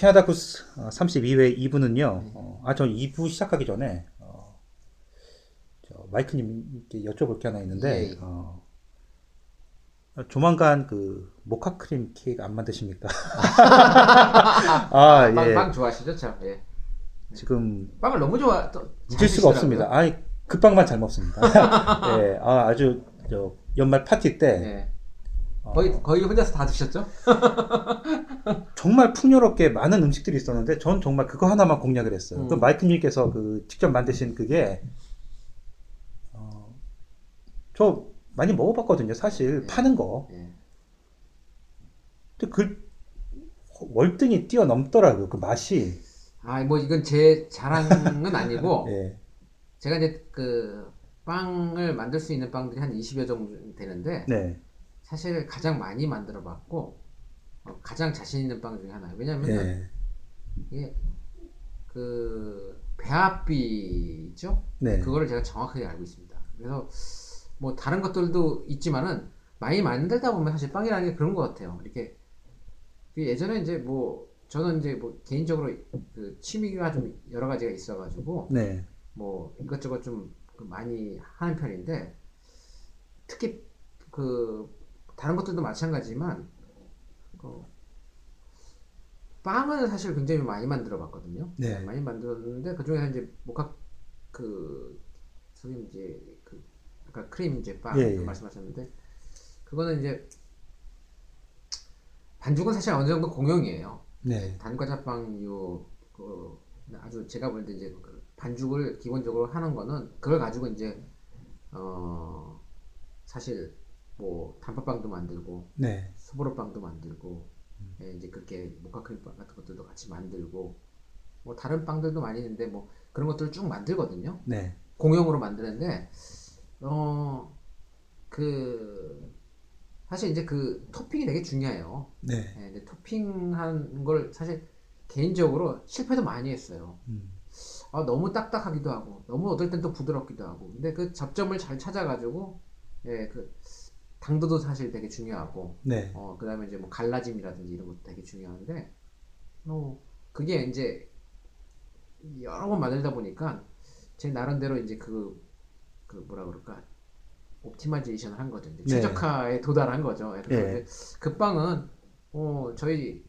자, 캐나다 구스 32회 2부는요. 어, 아, 저 2부 시작하기 전에 어, 저 마이크님께 여쭤볼 게 하나 있는데 예, 예. 어, 조만간 그 모카 크림 케이크 안 만드십니까? 아, 빵, 예. 빵 좋아하시죠, 참. 예. 지금 빵을 너무 좋아. 또잘 잊을 수가. 없습니다. 아이, 그 빵만 잘 먹습니다. 예, 아, 아주 저 연말 파티 때 예. 어, 거의 거의 혼자서 다 드셨죠? 정말 풍요롭게 많은 음식들이 있었는데 전 정말 그거 하나만 공략을 했어요. 음. 그 마이크님께서 그 직접 만드신 그게 어, 저 많이 먹어봤거든요. 사실 네. 파는 거. 예. 근데 그 월등히 뛰어넘더라고요. 그 맛이. 아, 뭐 이건 제 자랑은 아니고 예. 제가 이제 그 빵을 만들 수 있는 빵들이 한 20여 정도 되는데 네. 사실 가장 많이 만들어 봤고 어, 가장 자신 있는 빵 중에 하나예요. 왜냐면 예. 이게 그 배합비죠? 네. 그거를 제가 정확하게 알고 있습니다. 그래서 뭐 다른 것들도 있지만은 많이 만들다 보면 사실 빵이라는 게 그런 것 같아요. 이렇게 그 예전에 이제 뭐 저는 이제 뭐 개인적으로 그 취미가 좀 여러 가지가 있어가지고 네. 뭐 이것저것 좀그 많이 하는 편인데 특히 그 다른 것들도 마찬가지지만 그 빵은 사실 굉장히 많이 만들어 봤거든요. 네. 많이 만들었는데 그 중에서 이제 모카 그 선생님 이제 그 아까 크림 이제 빵 예, 예. 말씀하셨는데 그거는 이제 반죽은 사실 어느 정도 공용이에요. 네. 단과자빵류 그 아주 제가 볼 때 이제 그 반죽을 기본적으로 하는 거는 그걸 가지고 이제 어 사실 뭐 단팥빵도 만들고 네. 수보로빵도 만들고 예, 이제 그렇게 모카크림빵 같은 것들도 같이 만들고 뭐 다른 빵들도 많이 있는데 뭐 그런 것들을 쭉 만들거든요. 네. 공용으로 만드는데 어그 사실 이제 그 토핑이 되게 중요해요. 네. 예, 근데 토핑한 걸 사실 개인적으로 실패도 많이 했어요. 음. 아, 너무 딱딱하기도 하고, 너무 어떨 땐 또 부드럽기도 하고. 근데 그 접점을 잘 찾아가지고, 예, 그 당도도 사실 되게 중요하고, 네. 어, 그 다음에 이제 뭐 갈라짐이라든지 이런 것도 되게 중요한데, 어, 그게 이제 여러 번 만들다 보니까 제 나름대로 이제 그, 그 뭐라 그럴까, optimization을 한 거죠. 이제 네. 최적화에 도달한 거죠. 예, 그래서 예. 이제 그 빵은, 어, 저희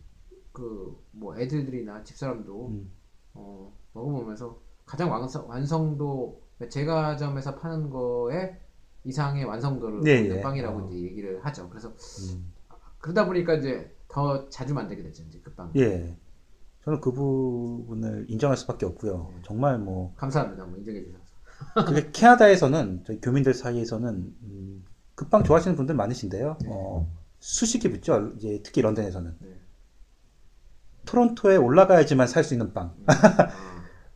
그 뭐 애들들이나 집사람도 음. 어, 먹어보면서 가장 완성, 완성도 제가 점에서 파는 거에 이상의 완성도를 네, 보이는 예. 빵이라고 어. 이제 얘기를 하죠. 그래서 음. 그러다 보니까 이제 더 자주 만들게 됐죠. 이제 그 빵. 예. 저는 그 부분을 인정할 수밖에 없고요. 네. 정말 뭐 감사합니다. 뭐 인정해 주셔서. 그게 캐나다에서는 저희 교민들 사이에서는 음, 급빵 좋아하시는 분들 많으신데요. 네. 어, 수식이 붙죠. 이제 특히 런던에서는 네. 토론토에 올라가야지만 살 수 있는 빵. 음, 아,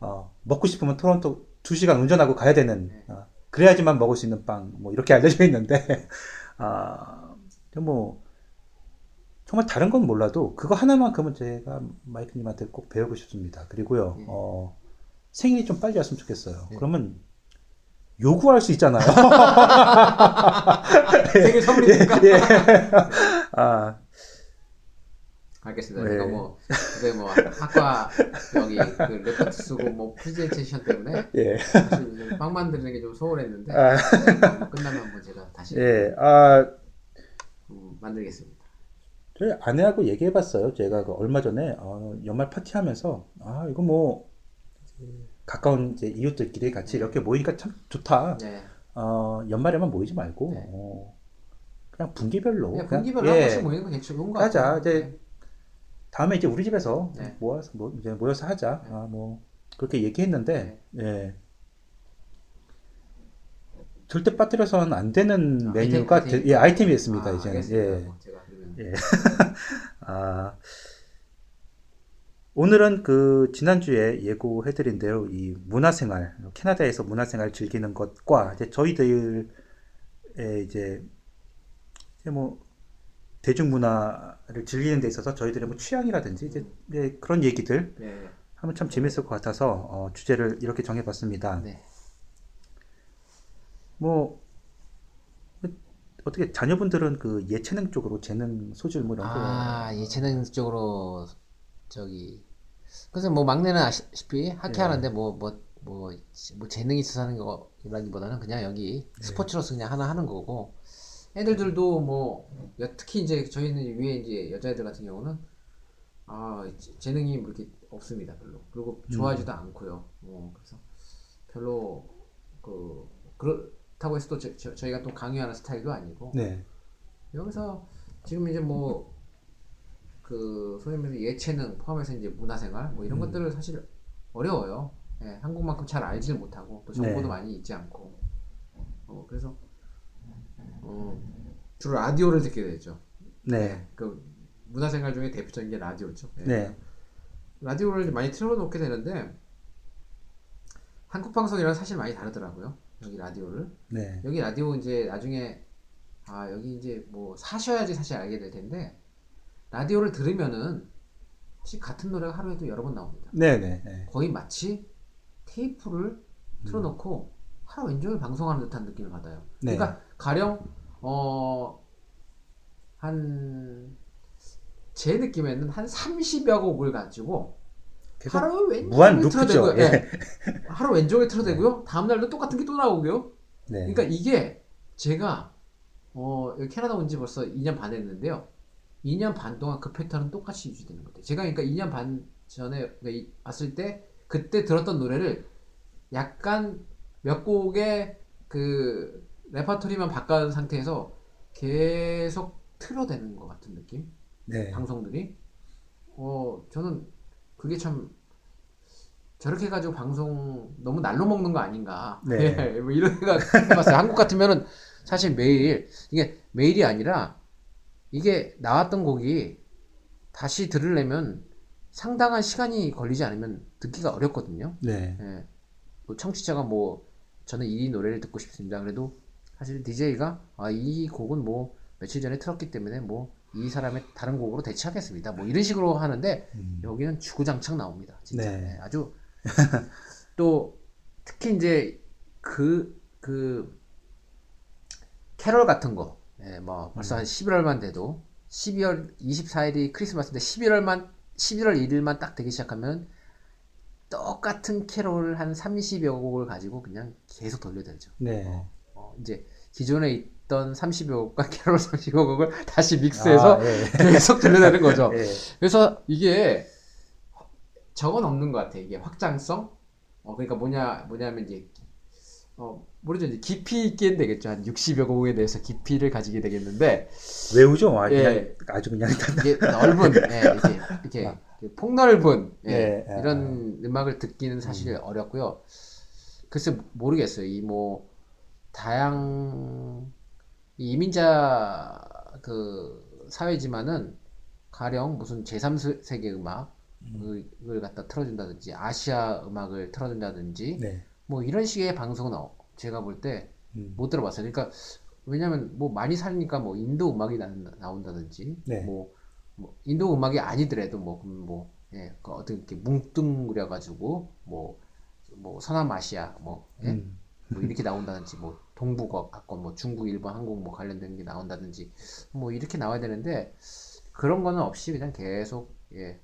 어, 먹고 싶으면 토론토 2 시간 운전하고 가야 되는 네. 어, 그래야지만 먹을 수 있는 빵. 뭐 이렇게 알려져 있는데 아, 뭐 정말 다른 건 몰라도 그거 하나만큼은 제가 마이크님한테 꼭 배우고 싶습니다. 그리고요. 네. 어, 생일이 좀 빨리 왔으면 좋겠어요. 네. 그러면 요구할 수 있잖아요. 생일 선물이니까. 예. 아, 알겠습니다. 네. 제가 뭐 요새 뭐 학과 여기 그 레포트 쓰고 뭐 프레젠테이션 때문에 예. 빵 만드는 게 좀 소홀했는데 아. 뭐 끝나면 한번 제가 다시 예. 아, 음, 만들겠습니다. 저희 아내하고 얘기해봤어요. 제가 그 얼마 전에 어, 연말 파티하면서 아 이거 뭐 가까운 이제 이웃들끼리 같이 이렇게 모이니까 참 좋다. 네. 어, 연말에만 모이지 말고 네. 어, 그냥 분기별로 그냥 그냥, 분기별로 예, 한 번씩 모이는 거 되게 좋은 거. 같아요. 이제 다음에 이제 우리 집에서 네. 모아서 뭐 이제 모여서 하자. 네. 아, 뭐 그렇게 얘기했는데 예. 절대 빠뜨려서는 안 되는 아, 메뉴가 아이템, 되- 아이템. 예, 아이템이 있습니다. 아, 이제는 알겠습니다. 예. 예. 아, 오늘은 그 지난주에 예고해드린 대로 이 문화생활, 캐나다에서 문화생활 즐기는 것과 이제 저희들의 이제, 이제 뭐 대중문화를 즐기는 데 있어서 저희들의 뭐 취향이라든지 이제 네, 그런 얘기들 네. 하면 참 재밌을 것 같아서 어, 주제를 이렇게 정해봤습니다. 네. 뭐 어떻게 자녀분들은 그 예체능 쪽으로 재능 소질 뭐 이런 거 아, 예체능 쪽으로 저기 그래서 뭐 막내는 아시다시피 하키 네. 하는데 뭐뭐 뭐 뭐 재능이 있어서 하는 거라기보다는 그냥 여기 네. 스포츠로서 그냥 하나 하는 거고 애들들도 뭐 여- 특히 이제 저희는 위에 이제 여자애들 같은 경우는 아 재- 재능이 뭐 이렇게 없습니다 별로 그리고 좋아하지도 않고요 뭐 그래서 별로 그 그렇다고 해서 또 저, 저- 저 희가 또 강요하는 스타일도 아니고 네. 여기서 지금 이제 뭐 그 소위 말해서 예체능 포함해서 이제 문화생활 뭐 이런 것들을 사실 어려워요. 예, 한국만큼 잘 알지를 못하고 또 정보도 네. 많이 있지 않고 어 그래서 어 주로 라디오를 듣게 되죠. 네. 그 문화생활 중에 대표적인 게 라디오죠. 예. 네. 라디오를 많이 틀어놓게 되는데 한국 방송이랑 사실 많이 다르더라고요. 여기 라디오를 네. 여기 라디오 이제 나중에 아 여기 이제 뭐 사셔야지 사실 알게 될 텐데 라디오를 들으면은 사실 같은 노래가 하루에도 여러 번 나옵니다. 네. 네. 네. 거의 마치 테이프를 틀어놓고 하루 왼종일 방송하는 듯한 느낌을 받아요. 네. 그러니까 가령 어, 어한 제 느낌에는 한 30여 곡을 가지고 계속 하루 왼종일 무한 루프죠. 틀어대고요. 예. 예. 하루 왼종일 틀어대고요. 다음 날도 똑같은 게 또 나오고요. 네. 그러니까 이게 제가 어 여기 캐나다 온 지 벌써 2년 반 했는데요. 2년 반 동안 그 패턴은 똑같이 유지되는 것 같아요. 제가 그러니까 2년 반 전에 그러니까 이- 왔을 때 그때 들었던 노래를 약간 몇 곡의 그 레퍼토리만 바꾼 상태에서 계속 틀어대는 것 같은 느낌? 네. 방송들이 어 저는 그게 참 저렇게 해가지고 방송 너무 날로 먹는 거 아닌가 네. 예, 뭐 이런 생각 해봤어요 한국 같으면은 사실 매일 이게 매일이 아니라 이게 나왔던 곡이 다시 들으려면 상당한 시간이 걸리지 않으면 듣기가 어렵거든요 네. 예. 뭐 청취자가 뭐 저는 이 노래를 듣고 싶습니다. 그래도 사실 DJ가 아, 이 곡은 뭐 며칠 전에 틀었기 때문에 뭐 이 사람의 다른 곡으로 대체하겠습니다. 뭐 이런 식으로 하는데 음. 여기는 주구장창 나옵니다. 진짜 네. 예, 아주 또 특히 이제 그그 캐럴 같은 거, 예, 뭐 벌써 한 11월만 돼도 12월 24일이 크리스마스인데 11월만 11월 1일만 딱 되기 시작하면 똑같은 캐롤 한 30여 곡을 가지고 그냥 계속 돌려대죠. 네. 어, 이제 기존에 있던 30여 곡과 캐롤 30여 곡을 다시 믹스해서 아, 예. 계속 돌려대는 거죠. 예. 그래서 이게 적은 없는 것 같아. 이게 확장성. 어, 그러니까 뭐냐, 뭐냐면 이제, 어, 모르죠. 이제 깊이 있게 되겠죠. 한 60여 곡에 대해서 깊이를 가지게 되겠는데, 외우죠. 아, 예. 아주 그냥 이게 넓은, 예, 이렇게, 이렇게, 이렇게 폭넓은, 예, 예, 예, 이런 음악을 듣기는 사실 어렵고요. 글쎄, 모르겠어요. 이 뭐, 다양, 이 이민자 그 사회지만은 가령 무슨 제3세계 음악을 갖다 틀어준다든지 아시아 음악을 틀어준다든지 네. 뭐 이런 식의 방송은 어- 제가 볼 때못 음. 들어봤어요. 그러니까 왜냐면 뭐 많이 살니까 뭐 인도 음악이 나, 나온다든지 네. 뭐, 뭐 인도 음악이 아니더라도 뭐, 그럼 뭐, 예, 그 어떤 이렇게 뭉뚱그려 가지고 뭐, 뭐 서남아시아 뭐, 예? 음. 뭐 이렇게 나온다든지 뭐 동북아권 뭐 중국, 일본, 한국 뭐 관련된 게 나온다든지 뭐 이렇게 나와야 되는데 그런 거는 없이 그냥 계속 예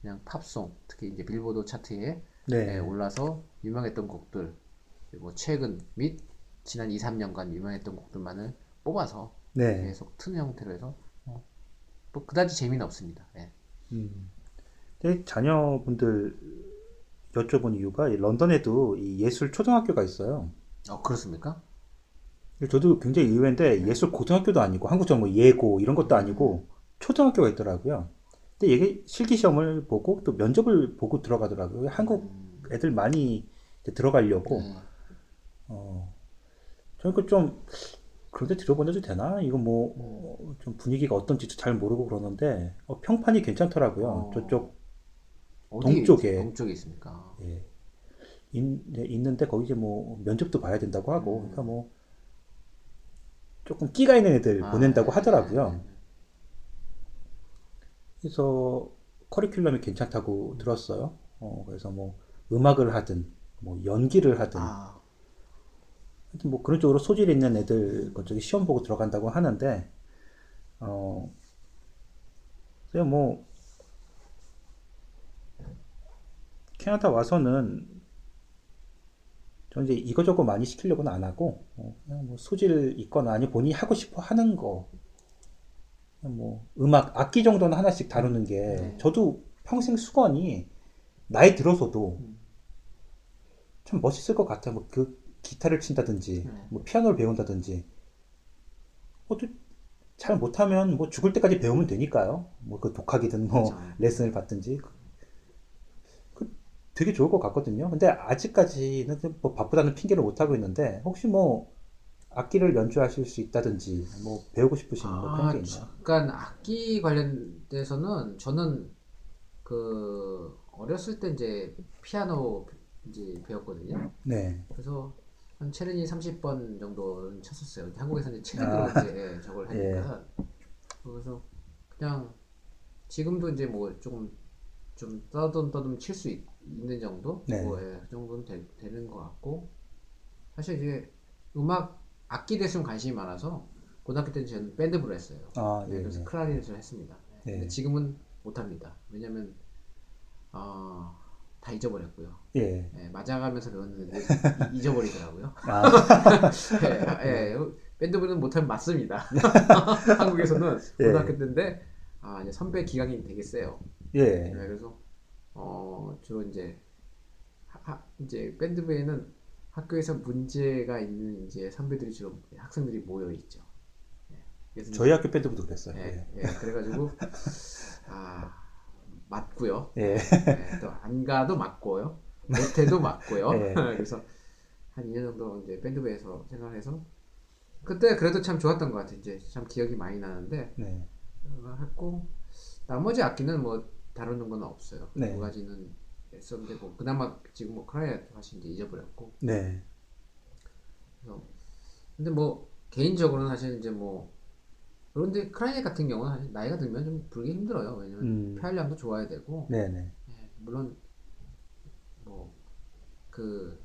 그냥 팝송 특히 이제 빌보드 차트에 네. 예, 올라서 유명했던 곡들 그리고 최근 및 지난 2, 3년간 유명했던 곡들만을 뽑아서 네. 계속 트는 형태로 해서 어, 뭐 그다지 재미는 없습니다. 예. 음. 자녀분들 여쭤본 이유가 이 런던에도 이 예술 초등학교가 있어요. 어 그렇습니까? 저도 굉장히 의외인데 예술 고등학교도 아니고 한국처럼 뭐 예고 이런 것도 아니고 초등학교가 있더라고요. 근데 이게 실기 시험을 보고 또 면접을 보고 들어가더라고요. 한국 애들 많이 들어가려고. 예. 어, 저는 그좀 그런데 들어보내도 되나? 이거 뭐 좀 분위기가 어떤지도 잘 모르고 그러는데 어, 평판이 괜찮더라고요. 어. 저쪽 동쪽에. 있- 동쪽에 있습니까? 예. 있, 네, 있는데 거기 이제 뭐 면접도 봐야 된다고 하고 그러니까 뭐 조금 끼가 있는 애들 아, 보낸다고 네, 하더라고요. 네, 네. 그래서 커리큘럼이 괜찮다고 들었어요. 어, 그래서 뭐 음악을 하든 뭐 연기를 하든 아, 하여튼 뭐 그런 쪽으로 소질 있는 애들 그쪽에 시험 보고 들어간다고 하는데 어 그냥 뭐 캐나다 와서는 저 이제 이거저거 많이 시키려고는 안 하고 어, 그냥 뭐 소질 있거나 아니 본인이 하고 싶어 하는 거. 뭐 음악 악기 정도는 하나씩 다루는 게 네. 저도 평생 수건이 나이 들어서도 음. 참 멋있을 것 같아요. 뭐 그 기타를 친다든지 네. 뭐 피아노를 배운다든지 뭐또 잘 못하면 뭐 죽을 때까지 배우면 되니까요. 뭐 그 독학이든 뭐 그렇죠. 레슨을 받든지 되게 좋을 것 같거든요. 근데 아직까지는 그뭐 바쁘다는 핑계를 못 하고 있는데 혹시 뭐 악기를 연주하실 수 있다든지 뭐 배우고 싶으신 뭐 그런 아, 게 있나요? 약간 악기 관련돼서는 저는 그 어렸을 때 이제 피아노 이제 배웠거든요. 네, 그래서 한 체르니 30번 정도는 쳤었어요. 한국에서 이제 체르니로 아. 이제 저걸 하니까 그래서 그냥 지금도 이제 뭐 조금 좀 떠듬 떠듬 칠 수 있 는 정도, 네. 뭐, 예, 그 정도는 되, 되는 것 같고 사실 이제 음악 악기 좀 관심이 많아서 고등학교 때는 저는 밴드부를 했어요. 아, 네, 예, 그래서 예. 클라리넷을 했습니다. 네. 근데 지금은 못합니다. 왜냐면 어, 다 잊어버렸고요. 예. 예, 맞아가면서 배웠는데 이- 잊어버리더라고요. 아, 예, 예, 밴드부는 못하면 맞습니다. 한국에서는 예. 고등학교 때인데 아 이제 선배 기강이 되게 세요. 예. 네, 그래서 어 주로 이제 하, 하- 이제 밴드부에는 학교에서 문제가 있는 이제 선배들이 주로 학생들이 모여 있죠. 예, 저희 학교 밴드부도 그랬어요. 예, 예. 예, 그래가지고 아 맞고요. 예. 예, 또 안 가도 맞고요. 못해도 맞고요. 예. 그래서 한 2년 정도 이제 밴드부에서 생활해서 그때 그래도 참 좋았던 것 같아요. 이제 참 기억이 많이 나는데 네. 어, 했고 나머지 악기는 뭐 다루는 건 없어요. 네. 두 가지는 했었는데 뭐 그나마 지금 뭐 크라이아 사실 이제 잊어버렸고 네. 그래서 근데 뭐 개인적으로는 사실 이제 뭐 그런데 크라이넷 같은 경우는 사실 나이가 들면 좀 부르기 힘들어요. 왜냐면 음. 폐활량도 좋아야 되고 네, 네. 예, 물론 뭐 그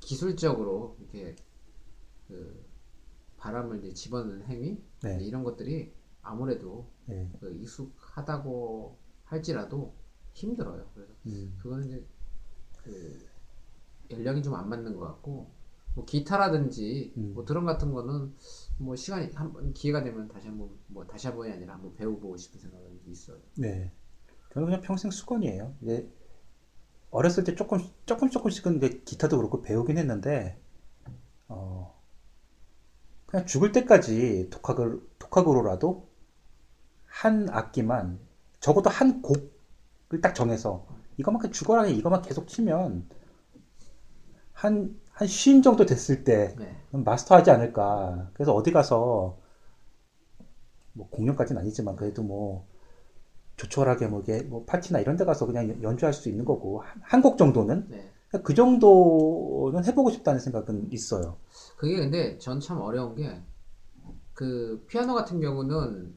기술적으로 이렇게 그 바람을 이제 집어넣는 행위 네. 이런 것들이 아무래도 네. 그 익숙하다고 할지라도 힘들어요. 그래서 음. 그거는 이제 그 연령이 좀 안 맞는 것 같고 뭐 기타라든지 음. 뭐 드럼 같은 거는 뭐 시간이 한번 기회가 되면 다시 한번 뭐 다시 한번이 아니라 한번 배워보고 싶은 생각은 있어요. 네. 저는 그냥 평생 수건이에요. 이제 어렸을 때 조금 조금 조금씩은 이제 기타도 그렇고 배우긴 했는데 어 그냥 죽을 때까지 독학을 독학으로라도 한 악기만 적어도 한 곡을 딱 정해서 이것만 그냥 죽어라 이것만 계속 치면 한 한 쉰 정도 됐을 때 네. 마스터하지 않을까. 그래서 어디 가서 뭐 공연까지는 아니지만 그래도 뭐 조촐하게 뭐 이게 뭐 파티나 이런 데 가서 그냥 연주할 수 있는 거고 한 곡 정도는 네. 그 정도는 해보고 싶다는 생각은 있어요. 그게 근데 전 참 어려운 게 그 피아노 같은 경우는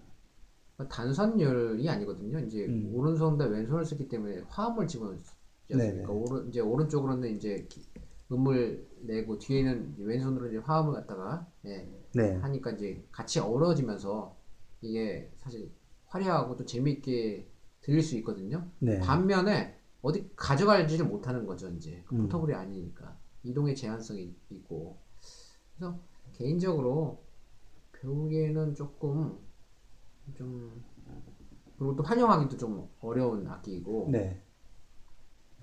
단선율이 아니거든요. 이제 음. 오른손과 왼손을 쓰기 때문에 화음을 집어넣지. 않습니까? 오른 이제 오른쪽으로는 이제 기- 음을 내고 뒤에는 이제 왼손으로 이제 화음을 갖다가 예, 네, 하니까 이제 같이 어우러지면서 이게 사실 화려하고 또 재미있게 들릴 수 있거든요. 네, 반면에 어디 가져가지를 못하는 거죠 이제 그 음. 포터블이 아니니까 이동의 제한성이 있고 그래서 개인적으로 배우기에는 조금 좀 그리고 또 활용하기도 좀 어려운 악기이고. 네,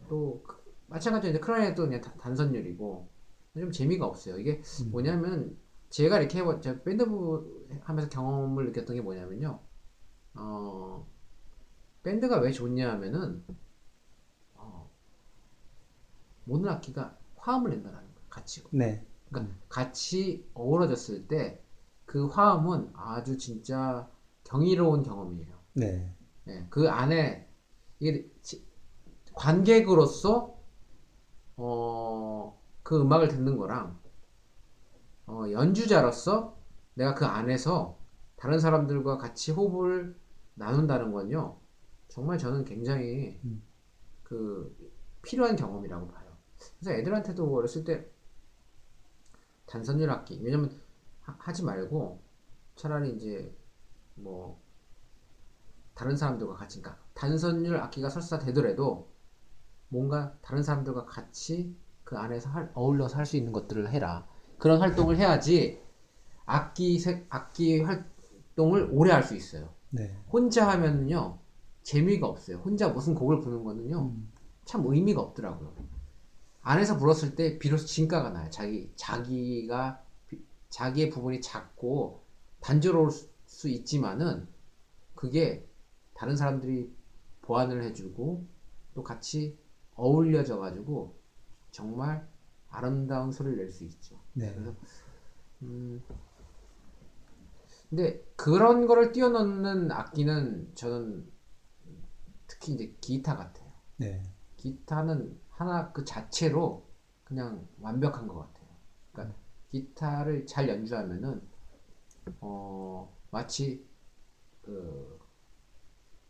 또 그- 마찬가지로 이제 클라리넷도 그냥 다- 단선율이고. 좀 재미가 없어요. 이게 음. 뭐냐면 제가 이렇게 해본 제가 밴드부 하면서 경험을 느꼈던 게 뭐냐면요. 어 밴드가 왜 좋냐 하면은 어, 모든 악기가 화음을 낸다는 거예요. 같이. 네, 그러니까 같이 어우러졌을 때 그 화음은 아주 진짜 경이로운 경험이에요 네, 예, 그 안에 이게 관객으로서 어, 그 음악을 듣는 거랑 어, 연주자로서 내가 그 안에서 다른 사람들과 같이 호흡을 나눈다는 건요 정말 저는 굉장히 음. 그 필요한 경험이라고 봐요. 그래서 애들한테도 어렸을 때 단선율 악기 왜냐면 하, 하지 말고 차라리 이제 뭐 다른 사람들과 같이 그러니까 단선율 악기가 설사 되더라도 뭔가 다른 사람들과 같이 그 안에서 할- 어울려서 할 수 있는 것들을 해라. 그런 활동을 해야지 악기 세- 악기 활동을 오래 할 수 있어요. 네. 혼자 하면은요 재미가 없어요. 혼자 무슨 곡을 부는 거는요 음. 참 의미가 없더라고요. 안에서 불었을 때 비로소 진가가 나요. 자기 자기가 비- 자기의 부분이 작고 단조로울 수- 수 있지만은 그게 다른 사람들이 보완을 해주고 또 같이 어울려져 가지고 정말 아름다운 소리를 낼 수 있죠. 네. 그래서 음, 근데 그런 거를 뛰어넘는 악기는 저는 특히 이제 기타 같아요. 네. 기타는 하나 그 자체로 그냥 완벽한 것 같아요. 그러니까 기타를 잘 연주하면은 어 마치 그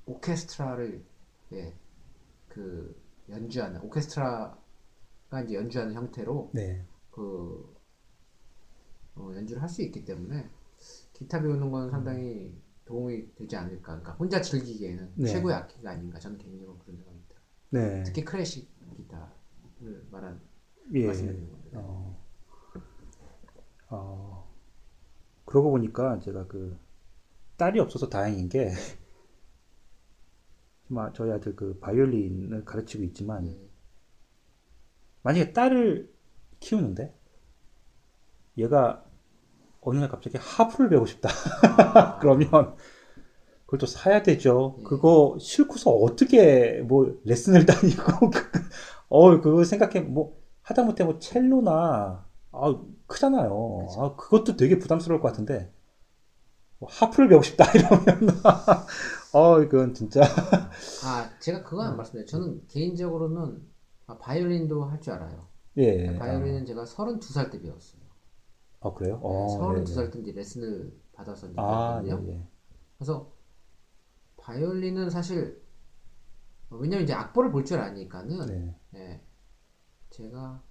오케스트라를 예, 그 연주하는 오케스트라가 이제 연주하는 형태로 네. 그 어, 연주를 할 수 있기 때문에 기타 배우는 건 상당히 도움이 되지 않을까. 그러니까 혼자 즐기기에는 네. 최고의 악기가 아닌가. 저는 개인적으로 그런 생각입니다. 네. 특히 클래식 기타를 말한 예. 말씀드리는 건데. 어, 어, 그러고 보니까 제가 그 딸이 없어서 다행인 게 저희 아들 그 바이올린을 가르치고 있지만 예. 만약에 딸을 키우는데 얘가 어느 날 갑자기 하프를 배우고 싶다. 아, 그러면 그걸 또 사야 되죠. 예. 그거 싫고서 어떻게 뭐 레슨을 다니고 어 그거 생각해 뭐 하다못해 뭐 첼로나 아 크잖아요. 그쵸. 아 그것도 되게 부담스러울 것 같은데 뭐 하프를 배우고 싶다 이러면 어 이건 진짜 아, 제가 그건 안 말씀드려요. 저는 개인적으로는 아, 바이올린도 할 줄 알아요. 예. 바이올린은 제가 32살 때 배웠어요. 아 그래요? 네, 어, 네, 32살 때 이제 레슨을 받아서 이제 아, 예, 배웠거든요. 예. 그래서 바이올린은 사실 왜냐면 이제 악보를 볼 줄 아니까는 네. 예, 제가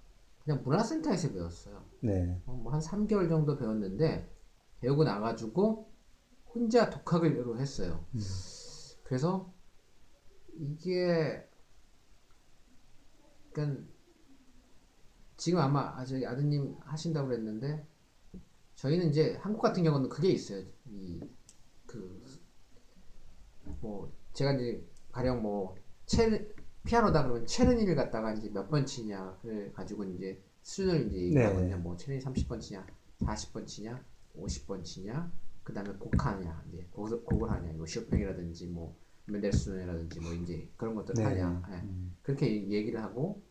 그냥 문화센터에서 배웠어요. 네. 뭐한 3개월 정도 배웠는데 배우고 나가지고 혼자 독학을 했어요. 음. 그래서 이게 그러니까 지금 아마 아, 저희 아드님 하신다고 그랬는데 저희는 이제 한국 같은 경우는 그게 있어요. 이 그 뭐 제가 이제 가령 뭐 체, 피아노다 그러면 체르니를 갖다가 이제 몇 번 치냐를 가지고 이제 수준을 이제 얘기하거든요. 뭐 체르니 30번 치냐, 40번 치냐, 50번 치냐, 그 다음에 곡하냐, 이제 곡을, 곡을 하냐, 뭐 쇼팽이라든지 뭐 멘델스존이라든지 뭐 이제 그런 것들 네. 하냐, 예. 음. 그렇게 얘- 얘기를 하고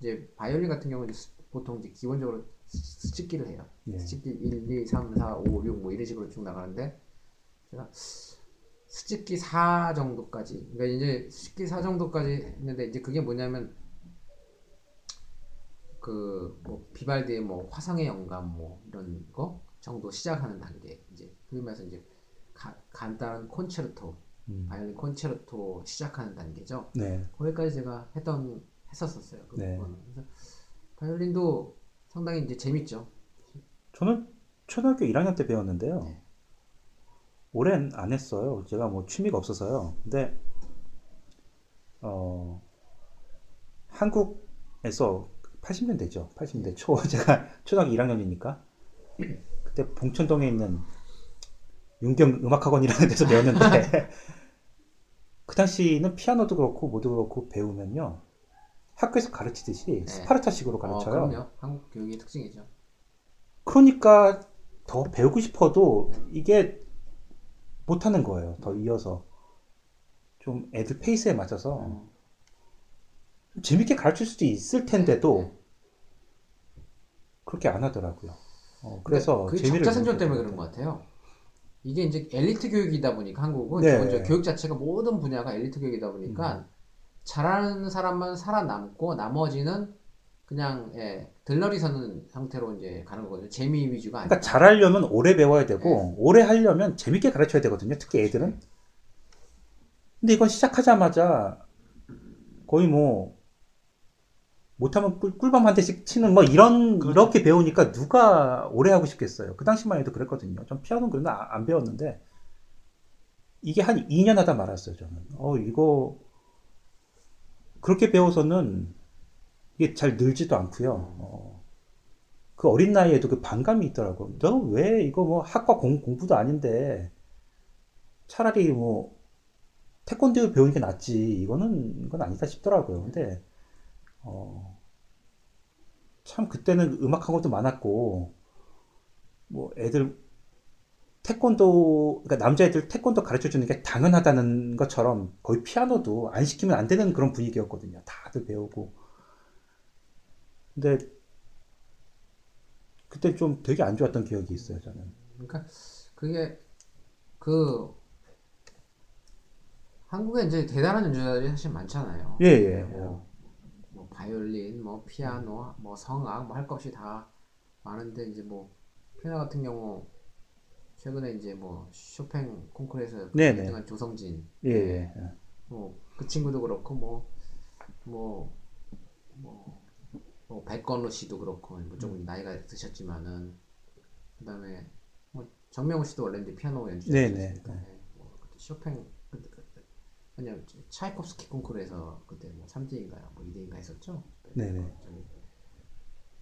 이제 바이올린 같은 경우는 이제 수- 보통 이제 기본적으로 수- 수직기를 해요. 네. 수직기 1, 2, 3, 4, 5, 6 뭐 이런 식으로 쭉 나가는데 제가 스즈키 4 정도까지 그러니까 이제 스즈키 4 정도까지 했는데 이제 그게 뭐냐면 그 뭐 비발디의 뭐 화성의 영감 뭐 이런 거 정도 시작하는 단계 그러면서 이제 가- 간단한 콘체르토 음. 바이올린 콘체르토 시작하는 단계죠. 네. 거기까지 제가 했던 했었었어요. 그 네. 부분은. 그래서 바이올린도 상당히 이제 재밌죠. 저는 초등학교 1학년 때 배웠는데요. 네. 오랜 안 했어요. 제가 뭐 취미가 없어서요. 근데 어 한국에서 80년대죠. 80년대 초 제가 초등학교 1학년이니까 그때 봉천동에 있는 윤경 음악학원이라는 데서 배웠는데 그 당시는 피아노도 그렇고 뭐도 그렇고 배우면요 학교에서 가르치듯이 네. 스파르타식으로 어, 가르쳐요. 그럼요. 한국 교육의 특징이죠. 그러니까 더 배우고 싶어도 이게 못하는 거예요. 더 이어서 좀 애들 페이스에 맞춰서 어. 좀 재밌게 가르칠 수도 있을 텐데도 네. 그렇게 안 하더라고요. 어, 그래서 그 재미를 적자 생존 못 때문에 그런 것 같아요. 이게 이제 엘리트 교육이다 보니까 한국은 네. 기본적으로 교육 자체가 모든 분야가 엘리트 교육이다 보니까 음. 잘하는 사람만 살아남고 나머지는 그냥 예, 들러리 서는 형태로 이제 가는 거거든요. 재미 위주가 아니라. 그러니까 잘하려면 오래 배워야 되고 네. 오래 하려면 재밌게 가르쳐야 되거든요. 특히 애들은. 근데 이건 시작하자마자 거의 뭐 못하면 꿀, 꿀밤 한 대씩 치는 뭐 이런 그렇죠. 이렇게 배우니까 누가 오래 하고 싶겠어요. 그 당시만 해도 그랬거든요. 전 피아노는 그래도 아- 안 배웠는데 이게 한 2년 하다 말았어요. 저는. 어 이거 그렇게 배워서는 이게 잘 늘지도 않고요. 어, 그 어린 나이에도 그 반감이 있더라고. 너 왜 이거 뭐 학과 공, 공부도 아닌데 차라리 뭐 태권도 배우는 게 낫지. 이거는 이건 아니다 싶더라고요. 근데 어, 참 그때는 음악학원도 많았고 뭐 애들 태권도 그러니까 남자애들 태권도 가르쳐 주는 게 당연하다는 것처럼 거의 피아노도 안 시키면 안 되는 그런 분위기였거든요. 다들 배우고. 근데 그때 좀 되게 안 좋았던 기억이 있어요, 저는. 그러니까 그게 그 한국에 이제 대단한 연주자들이 사실 많잖아요. 예, 예. 뭐, 뭐 바이올린, 뭐 피아노, 뭐 성악, 뭐 할 것 없이 다 많은데 이제 뭐 피아노 같은 경우 최근에 이제 뭐 쇼팽 콩쿠르에서 네네. 1등한 조성진, 예, 예. 뭐그 친구도 그렇고 뭐뭐뭐뭐 백건로 씨도 그렇고 뭐 조금 음. 나이가 드셨지만은 그다음에 뭐 정명훈 씨도 원래 이제 피아노. 연주자였으니까 뭐 그때 쇼팽 그냥 차이콥스키 콩쿠르에서 그때 뭐 3등인가요? 뭐 2등인가 했었죠. 네네. 저기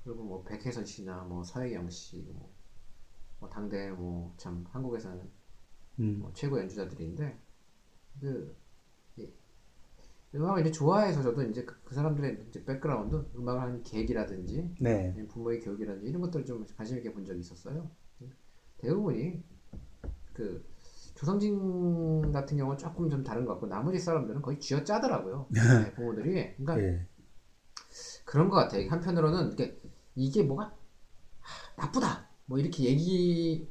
그리고 뭐 백혜선 씨나 뭐 서혜경 씨, 뭐, 뭐 당대 뭐 참 한국에서는 음. 뭐 최고 연주자들인데 그 이- 음악을 이제 좋아해서 저도 이제 그, 그 사람들의 이제 백그라운드 음악을 하는 계기라든지 네. 부모의 교육이라든지 이런 것들을 좀 관심 있게 본 적이 있었어요. 대부분이 그 조성진 같은 경우는 조금 좀 다른 것 같고 나머지 사람들은 거의 쥐어 짜더라고요. 네, 부모들이. 그러니까 예. 그런 것 같아요. 한편으로는 이게 이게 뭐가 하, 나쁘다 뭐 이렇게 얘기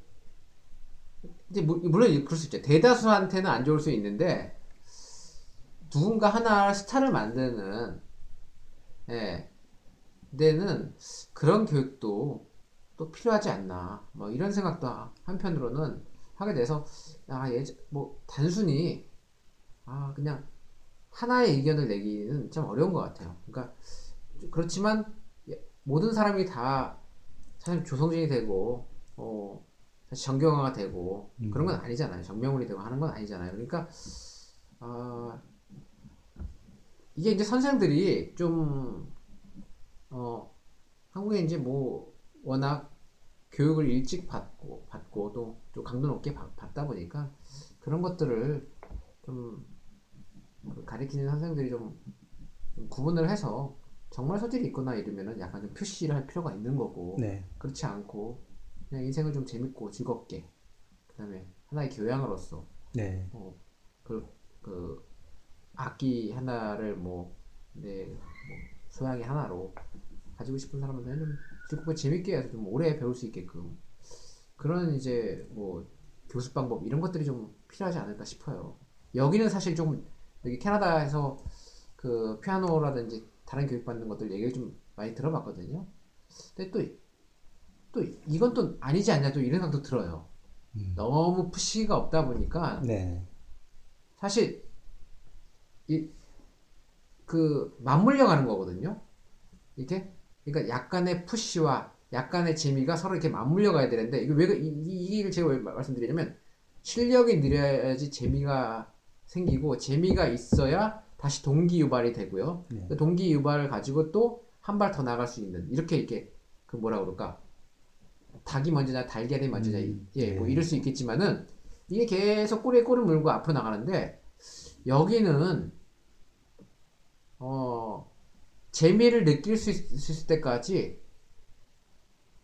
이제 물- 물론 그럴 수 있죠. 대다수한테는 안 좋을 수 있는데 누군가 하나 스타를 만드는 예 데는 그런 교육도 또 필요하지 않나 뭐 이런 생각도 한편으로는 하게 돼서 아예뭐 단순히 아 그냥 하나의 의견을 내기는 참 어려운 것 같아요. 그러니까 그렇지만 예, 모든 사람이 다 사실 조성진이 되고 어 사실 정경화가 되고 음. 그런 건 아니잖아요. 정명훈이 되고 하는 건 아니잖아요. 그러니까 아 이게 이제 선생들이 좀 어 한국에 이제 뭐 워낙 교육을 일찍 받고 받고 또 좀 강도 높게 받, 받다 보니까 그런 것들을 좀그 가리키는 선생들이 좀, 좀 구분을 해서 정말 소질이 있거나 이러면은 약간 좀 표시를 할 필요가 있는 거고 네. 그렇지 않고 그냥 인생을 좀 재밌고 즐겁게 그다음에 하나의 교양으로서 네. 어, 그, 그 악기 하나를 뭐, 내, 뭐 소양이 하나로 가지고 싶은 사람들은 좀 즐겁고 재밌게 해서 좀 오래 배울 수 있게끔 그런 이제 뭐 교습 방법 이런 것들이 좀 필요하지 않을까 싶어요. 여기는 사실 좀 여기 캐나다에서 그 피아노라든지 다른 교육 받는 것들 얘기를 좀 많이 들어봤거든요. 근데 또, 또 이건 또 아니지 않냐 또 이런 생각도 들어요. 음. 너무 푸시가 없다 보니까 네. 사실 이 그 맞물려 가는 거거든요. 이게 그러니까 약간의 푸시와 약간의 재미가 서로 이렇게 맞물려 가야 되는데 이게 왜 이, 이, 이 얘기를 제가 왜 말- 말씀드리냐면 실력이 늘어야지 재미가 생기고 재미가 있어야 다시 동기 유발이 되고요. 네. 그 동기 유발을 가지고 또 한 발 더 나갈 수 있는 이렇게 이렇게 그 뭐라 그럴까 닭이 먼저냐 달걀이 먼저냐 음, 예, 뭐 네. 이럴 수 있겠지만은 이게 계속 꼬리에 꼬리 물고 앞으로 나가는데 여기는 어 재미를 느낄 수 있- 있을 때까지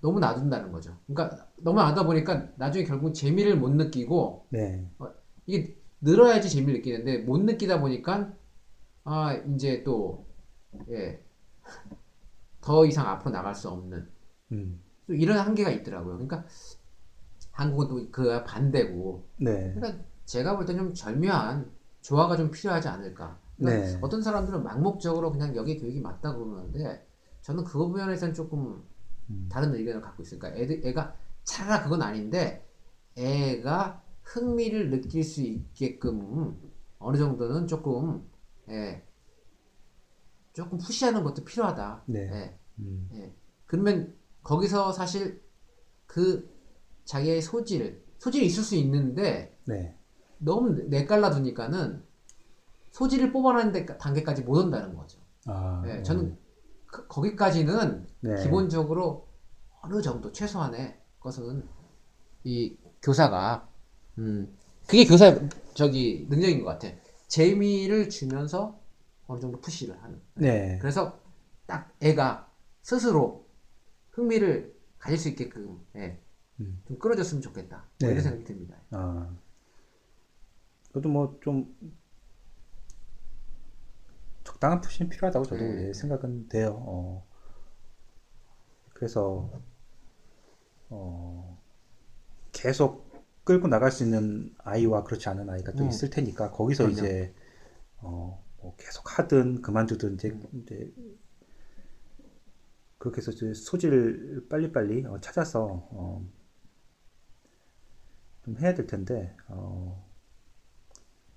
너무 놔둔다는 거죠. 그러니까 너무 놔다 보니까 나중에 결국 재미를 못 느끼고 네. 이게 늘어야지 재미를 느끼는데 못 느끼다 보니까 아 이제 또 예, 더 이상 앞으로 나갈 수 없는 음. 또 이런 한계가 있더라고요. 그러니까 한국은 또 그 반대고 네. 그러니까 제가 볼 때 좀 절묘한 조화가 좀 필요하지 않을까. 그러니까 네. 어떤 사람들은 망목적으로 그냥 여기 교육이 맞다 그러는데 저는 그 부분에서는 조금 음. 다른 의견을 갖고 있으니까 애들, 애가 차라리 그건 아닌데 애가 흥미를 느낄 수 있게끔 어느 정도는 조금 예, 조금 푸시하는 것도 필요하다. 네. 예, 음. 예. 그러면 거기서 사실 그 자기의 소질, 소질이 있을 수 있는데 네. 너무 내깔라 두니까는 소지를 뽑아내는 데- 단계까지 못 온다는 거죠. 아, 예, 저는 그- 거기까지는 네. 기본적으로 어느 정도 최소한의 것은 이 교사가 음 그게 교사 저기 능력인 것 같아. 재미를 주면서 어느 정도 푸시를 하는. 네. 그래서 딱 애가 스스로 흥미를 가질 수 있게끔 예, 음. 좀 끌어줬으면 좋겠다. 뭐 네. 이런 생각이 듭니다. 아, 그래도 뭐 좀 적당한 푸시는 필요하다고 저도 네. 예, 생각은 돼요. 어. 그래서 어, 계속 끌고 나갈 수 있는 아이와 그렇지 않은 아이가 또 음. 있을 테니까 거기서 그럼요. 이제 어, 뭐 계속 하든 그만두든 이제, 이제 그렇게 해서 이제 소질을 빨리빨리 어, 찾아서 어, 좀 해야 될 텐데 어,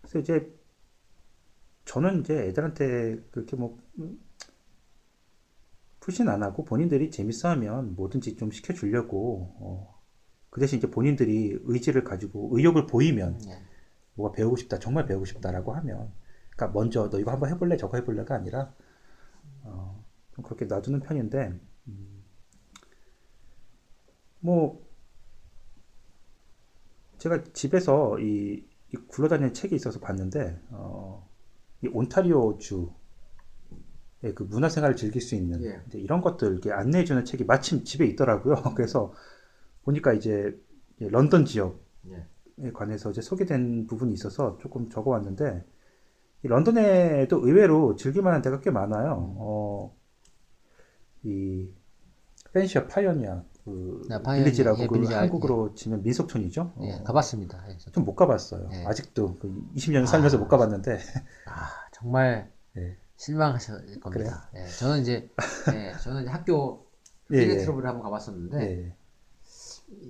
그래서 이제 저는 이제 애들한테 그렇게 뭐 음, 푸신 안 하고 본인들이 재밌어하면 뭐든지 좀 시켜주려고 어, 그 대신 이제 본인들이 의지를 가지고 의욕을 보이면 예. 뭐가 배우고 싶다 정말 배우고 싶다라고 하면 그러니까 먼저 너 이거 한번 해볼래 저거 해볼래가 아니라 어, 좀 그렇게 놔두는 편인데 음, 뭐 제가 집에서 이, 이 굴러다니는 책이 있어서 봤는데 어, 이 온타리오주 의그 문화생활을 즐길 수 있는 예. 이제 이런 것들 이렇게 안내해주는 책이 마침 집에 있더라고요. 그래서 보니까 이제 런던 지역 예. 에 관해서 이제 소개된 부분이 있어서 조금 적어왔는데 이 런던에도 의외로 즐길만한 데가 꽤 많아요. 어, 이 펜시어 파이오니아 그 아, 파이오니아, 빌리지라고 예, 그 빌리지 알- 한국으로 치면 민속촌이죠. 어, 예, 가봤습니다. 예, 저도. 좀못 가봤어요. 예. 아직도 그 20년 살면서 아. 못 가봤는데 아, 정말 예. 실망하실 겁니다. 예, 저는 이제 예, 저는 이제 학교 예, 예. 트러블을 한번 가봤었는데 예.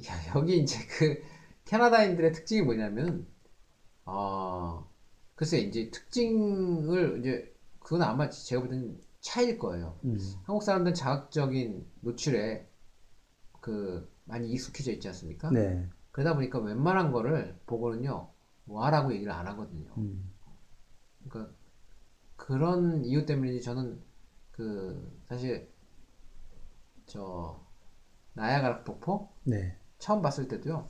야, 여기 이제 그 캐나다인들의 특징이 뭐냐면 어 글쎄 이제 특징을 이제 그건 아마 제가 볼 때는 차일 거예요. 음, 한국 사람들은 자극적인 노출에 그 많이 익숙해져 있지 않습니까? 네. 그러다 보니까 웬만한 거를 보고는요 뭐 하라고 얘기를 안 하거든요. 음, 그러니까 그런 이유 때문인지 저는 그 사실 저 나야가라 폭포 네. 처음 봤을 때도요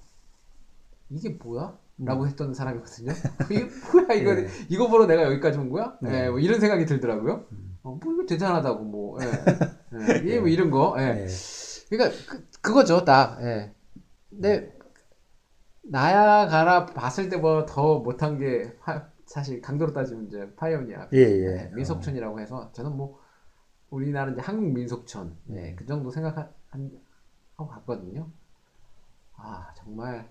이게 뭐야? 라고 음. 했던 사람이거든요. 이게 뭐야 이거 예. 이거 보러 내가 여기까지 온 거야? 네. 예, 뭐 이런 생각이 들더라고요. 음. 어, 뭐 이거 대단하다고 뭐 예. 예, 뭐 이런 거. 예. 네. 그러니까 그, 그거죠 딱. 예. 근데 나야가라 봤을 때보다 더 못한 게 파- 사실 강도로 따지면 이제 파이오니아 예, 예. 네, 민속촌이라고 해서 저는 뭐 우리나라 이제 한국 민속촌 네, 그 정도 생각하고 갔거든요. 아 정말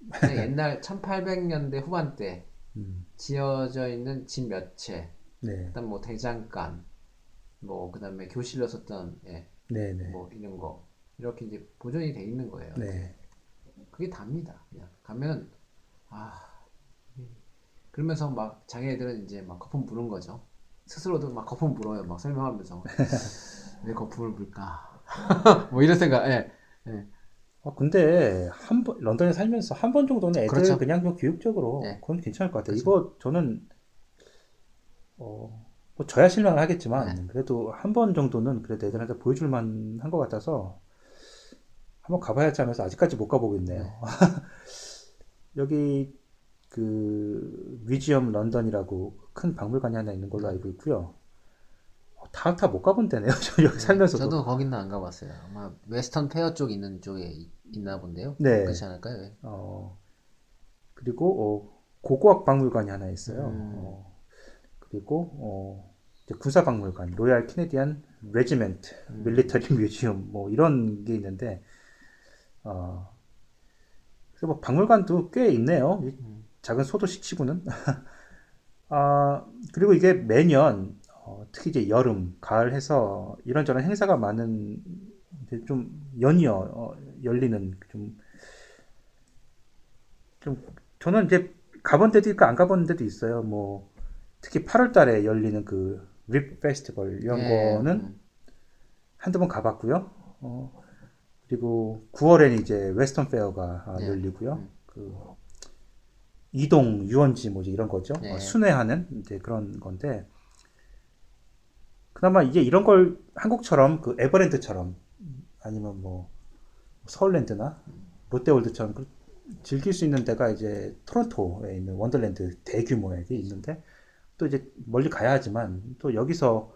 옛날 1800년대 후반 때 음, 지어져 있는 집 몇 채, 네. 그다음 뭐 대장간, 뭐 그다음에 교실로 썼던 예, 네, 네. 뭐 이런 거 이렇게 이제 보존이 돼 있는 거예요. 네. 그게 답니다. 그냥 가면 아 그러면서 막 자기애들은 이제 막 거품 부는 거죠. 스스로도 막 거품 불어요. 막 설명하면서 왜 거품을 불까? 뭐 이런 생각. 예. 예. 아, 근데 한 번, 런던에 살면서 한 번 정도는 애들 그렇죠. 그냥좀 교육적으로 네. 그건 괜찮을 것 같아요. 그렇죠. 이거 저는 어, 뭐 저야 실망을 하겠지만 네. 그래도 한 번 정도는 그래도 애들한테 보여줄 만한 것 같아서 한번 가봐야지 하면서 아직까지 못 가봤네요. 여기 그 Museum London이라고 큰 박물관이 하나 있는 걸로 알고 있고요. 다 다 못 가본 데네요. 저 여기 살면서도. 저도 거기는 안 가봤어요. 아마 Western Fair 쪽 있는 쪽에 이- 있나 본데요. 네. 그렇지 않을까요? 예. 어, 그리고 어, 고고학 박물관이 하나 있어요. 음. 어, 그리고 어, 군사 박물관, Royal Canadian Regiment, 음. Military Museum 뭐 이런 게 있는데 어, 그래서 뭐 박물관도 꽤 있네요. 이 음. 작은 소도시 치고는. 아, 그리고 이게 매년 어, 특히 이제 여름, 가을 해서 이런저런 행사가 많은 이제 좀 연이어 어, 열리는 좀, 좀 저는 이제 가본 데도 있고 안 가본 데도 있어요. 뭐 특히 8월 달에 열리는 그 Rib Festival 이런 예, 거는 음. 한두 번 가봤고요. 어, 그리고 9월에는 이제 Western Fair가 아, 네. 열리고요. 음. 그 이동 유원지 뭐지 이런 거죠. 네. 어, 순회하는 이제 그런 건데 그나마 이제 이런 걸 한국처럼 그 에버랜드처럼 아니면 뭐 서울랜드나 롯데월드처럼 그- 즐길 수 있는 데가 이제 토론토에 있는 원더랜드 대규모에 있는데 또 이제 멀리 가야 하지만 또 여기서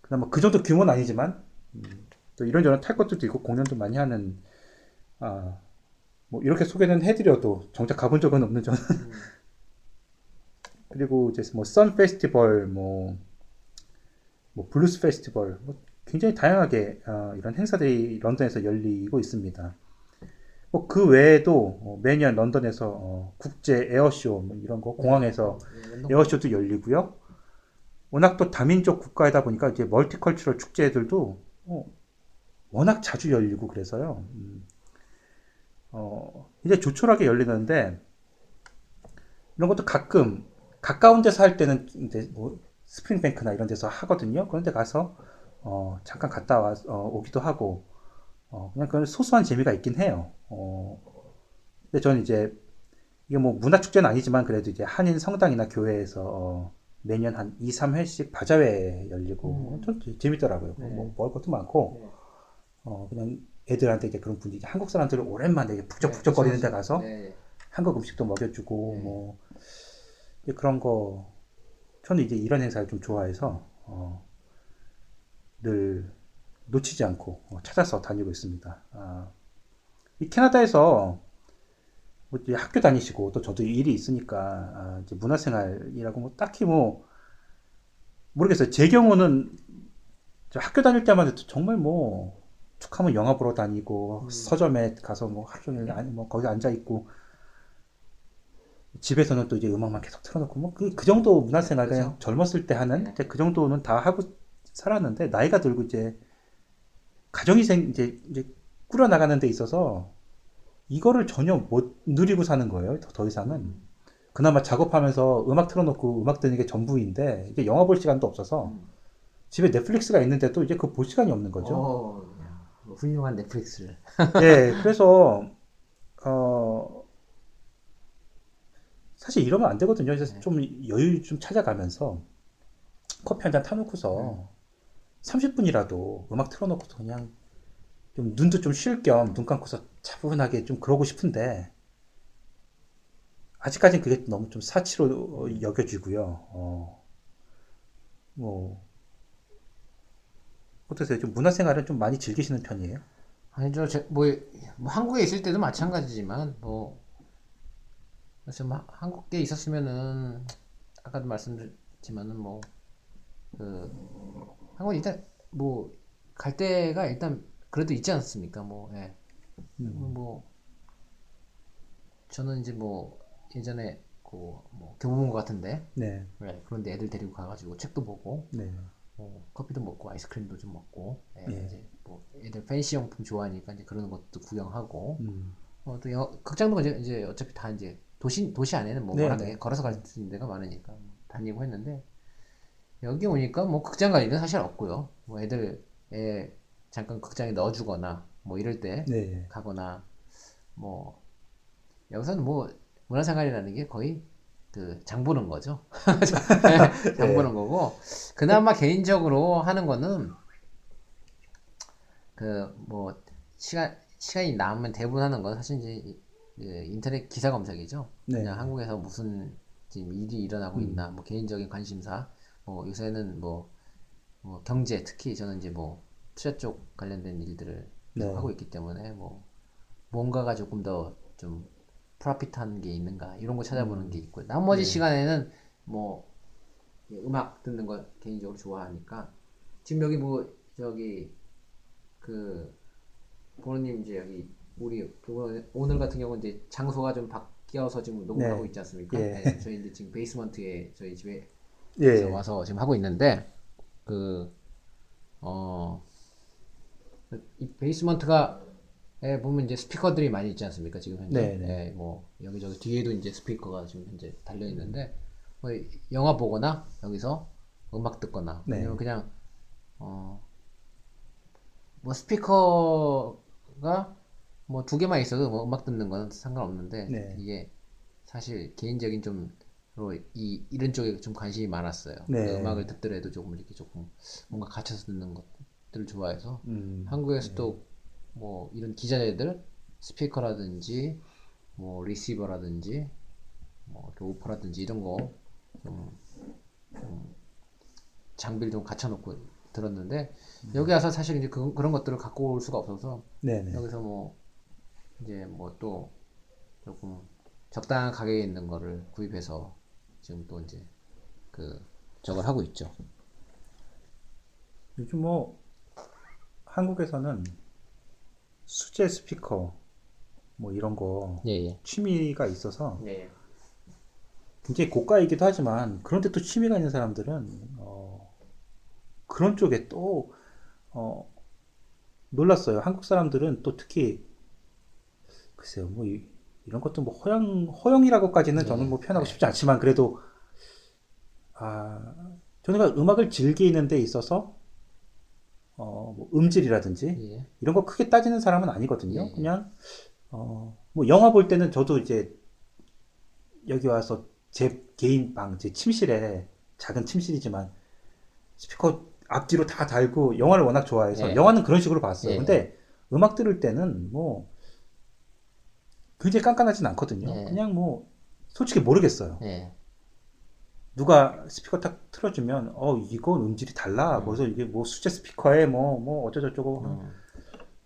그나마 그 정도 규모는 아니지만 음, 또 이런저런 탈 것들도 있고 공연도 많이 하는 아, 뭐 이렇게 소개는 해드려도 정작 가본 적은 없는 저는 그리고 이제 뭐 Sun 페스티벌 뭐, 뭐 블루스 페스티벌 뭐 굉장히 다양하게 어, 이런 행사들이 런던에서 열리고 있습니다. 뭐 그 외에도 어, 매년 런던에서 어, 국제 에어쇼 뭐 이런 거 공항에서 에어쇼도 열리고요. 워낙 또 다민족 국가이다 보니까 이제 multicultural 축제들도 어, 워낙 자주 열리고 그래서요. 음, 어, 이제 조촐하게 열리는데 이런 것도 가끔 가까운 데서 할 때는 이제 뭐 스프링뱅크나 이런 데서 하거든요. 그런데 가서 어, 잠깐 갔다 와 어, 오기도 하고 어, 그냥 그런 소소한 재미가 있긴 해요. 어, 근데 저는 이제 이게 뭐 문화 축제는 아니지만 그래도 이제 한인 성당이나 교회에서 어, 매년 한 2, 3회씩 바자회 열리고 좀 재밌더라고요. 네. 뭐 먹을 것도 많고 네. 어, 그냥 애들한테 이제 그런 분위기 한국 사람들은 오랜만에 이제 북적북적거리는 데 가서 네. 한국 음식도 먹여주고 네. 뭐 이제 그런 거 저는 이제 이런 행사를 좀 좋아해서 어, 늘 놓치지 않고 어, 찾아서 다니고 있습니다. 아, 이 캐나다에서 뭐 이제 학교 다니시고 또 저도 일이 있으니까 아, 이제 문화생활이라고 뭐 딱히 뭐 모르겠어요. 제 경우는 저 학교 다닐 때만 해도 정말 뭐 툭하면 영화 보러 다니고 음. 서점에 가서 뭐 하루 종일 아니 뭐 거기 앉아 있고 집에서는 또 이제 음악만 계속 틀어놓고 뭐그 그 정도 문화생활 그냥 그죠. 젊었을 때 하는 네. 그 정도는 다 하고 살았는데 나이가 들고 이제 가정이 생 이제 이제 꾸려 나가는 데 있어서 이거를 전혀 못 누리고 사는 거예요. 더, 더 이상은 그나마 작업하면서 음악 틀어놓고 음악 듣는 게 전부인데 이제 영화 볼 시간도 없어서 음. 집에 넷플릭스가 있는데도 이제 그 볼 시간이 없는 거죠. 어, 훌륭한 넷플릭스를. 예, 그래서 어 사실 이러면 안 되거든요. 그래서 좀 여유 좀 찾아가면서 커피 한 잔 타놓고서 30분이라도 음악 틀어놓고서 그냥 좀 눈도 좀 쉴 겸 눈 감고서 차분하게 좀 그러고 싶은데 아직까지는 그게 너무 좀 사치로 어, 여겨지고요. 어, 뭐 어떠세요? 좀 문화생활을 좀 많이 즐기시는 편이에요? 아니죠. 제, 뭐, 뭐 한국에 있을 때도 마찬가지지만 뭐 그래서 뭐 한국에 있었으면은 아까도 말씀드렸지만은 뭐 그 한국 일단 뭐갈 데가 일단 그래도 있지 않습니까? 뭐 예. 뭐 저는 이제 뭐 예전에 그 뭐 교보문고 같은데 네, 네, 그런데 애들 데리고 가가지고 책도 보고 네, 뭐 커피도 먹고 아이스크림도 좀 먹고 예, 예. 이제 뭐 애들 팬시 용품 좋아하니까 이제 그런 것도 구경하고 음, 어, 또 여, 극장도 이제, 이제 어차피 다 이제 도시 도시 안에는 뭐 네, 워낙에 네. 걸어서 갈 수 있는 데가 많으니까 뭐 다니고 했는데 여기 오니까 뭐 극장 갈 일은 사실 없고요. 뭐 애들 애 잠깐 극장에 넣어주거나 뭐 이럴 때 네, 가거나 뭐 여기서는 뭐 문화생활이라는 게 거의 그 장 보는 거죠. 장 보는 거고 그나마 개인적으로 하는 거는 그 뭐 시간 시간이 남으면 대부분 하는 건 사실 이제 이- 그 인터넷 기사 검색이죠. 네. 그냥 한국에서 무슨 지금 일이 일어나고 있나 뭐 개인적인 관심사 뭐 요새는 뭐, 뭐 경제 특히 저는 이제 뭐 투자 쪽 관련된 일들을 네. 하고 있기 때문에 뭐 뭔가가 조금 더좀 프로핏한 게 있는가 이런 거 찾아보는 게 있고 나머지 시간에는 뭐 음악 듣는 거 개인적으로 좋아하니까 지금 여기 뭐 저기 그 보노님 이제 여기 우리 그 오늘 같은 경우는 이제 장소가 좀 바뀌어서 지금 녹음하고 네. 있지 않습니까? 예. 네, 저희 이제 지금 베이스먼트에 저희 집에 예, 와서 지금 하고 있는데 그 어, 이 베이스먼트가 에 보면 이제 스피커들이 많이 있지 않습니까? 지금 현재 네, 네. 예, 뭐 여기저기 뒤에도 이제 스피커가 지금 현재 달려 있는데 뭐 영화 보거나 여기서 음악 듣거나 네. 아니면 그냥 어, 뭐 스피커가 뭐 두 개만 있어도 뭐 음악 듣는 건 상관없는데 네. 이게 사실 개인적인 좀 이 이런 쪽에 좀 관심이 많았어요. 네. 그 음악을 듣더라도 조금 이렇게 조금 뭔가 갇혀서 듣는 것들을 좋아해서 음, 한국에서도 뭐 이런 기자재들 스피커라든지 뭐 리시버라든지 뭐 오퍼라든지 이런 거 좀, 좀 장비를 좀 갖춰놓고 들었는데 여기 와서 사실 이제 그, 그런 것들을 갖고 올 수가 없어서 네네. 여기서 뭐 이제 뭐 또 조금 적당한 가격에 있는 거를 구입해서 지금 또 이제 그 저걸 하고 있죠. 요즘 뭐 한국에서는 수제 스피커 뭐 이런 거 예 예. 취미가 있어서 네. 굉장히 고가이기도 하지만 그런데 또 취미가 있는 사람들은 어, 그런 쪽에 또 어, 놀랐어요. 한국 사람들은 또 특히 글쎄요, 뭐 이, 런 것도 뭐 허영 허영이라고까지는 저는 뭐 표현하고 싶지 않지만 그래도 아 저는 음악을 즐기는 데 있어서 어, 뭐 음질이라든지 예. 이런 거 크게 따지는 사람은 아니거든요. 예. 그냥 어, 뭐 영화 볼 때는 저도 이제 여기 와서 제 개인 방, 제 침실에 작은 침실이지만 스피커 앞뒤로 다 달고 영화를 워낙 좋아해서 예. 영화는 그런 식으로 봤어요. 예. 근데 음악 들을 때는 뭐 굉장히 깐깐하진 않거든요. 예. 그냥 뭐 솔직히 모르겠어요. 예. 누가 스피커 딱 틀어주면 어 이건 음질이 달라. 음. 그래서 이게 뭐 수제 스피커에 뭐뭐 어쩌저쩌고 음.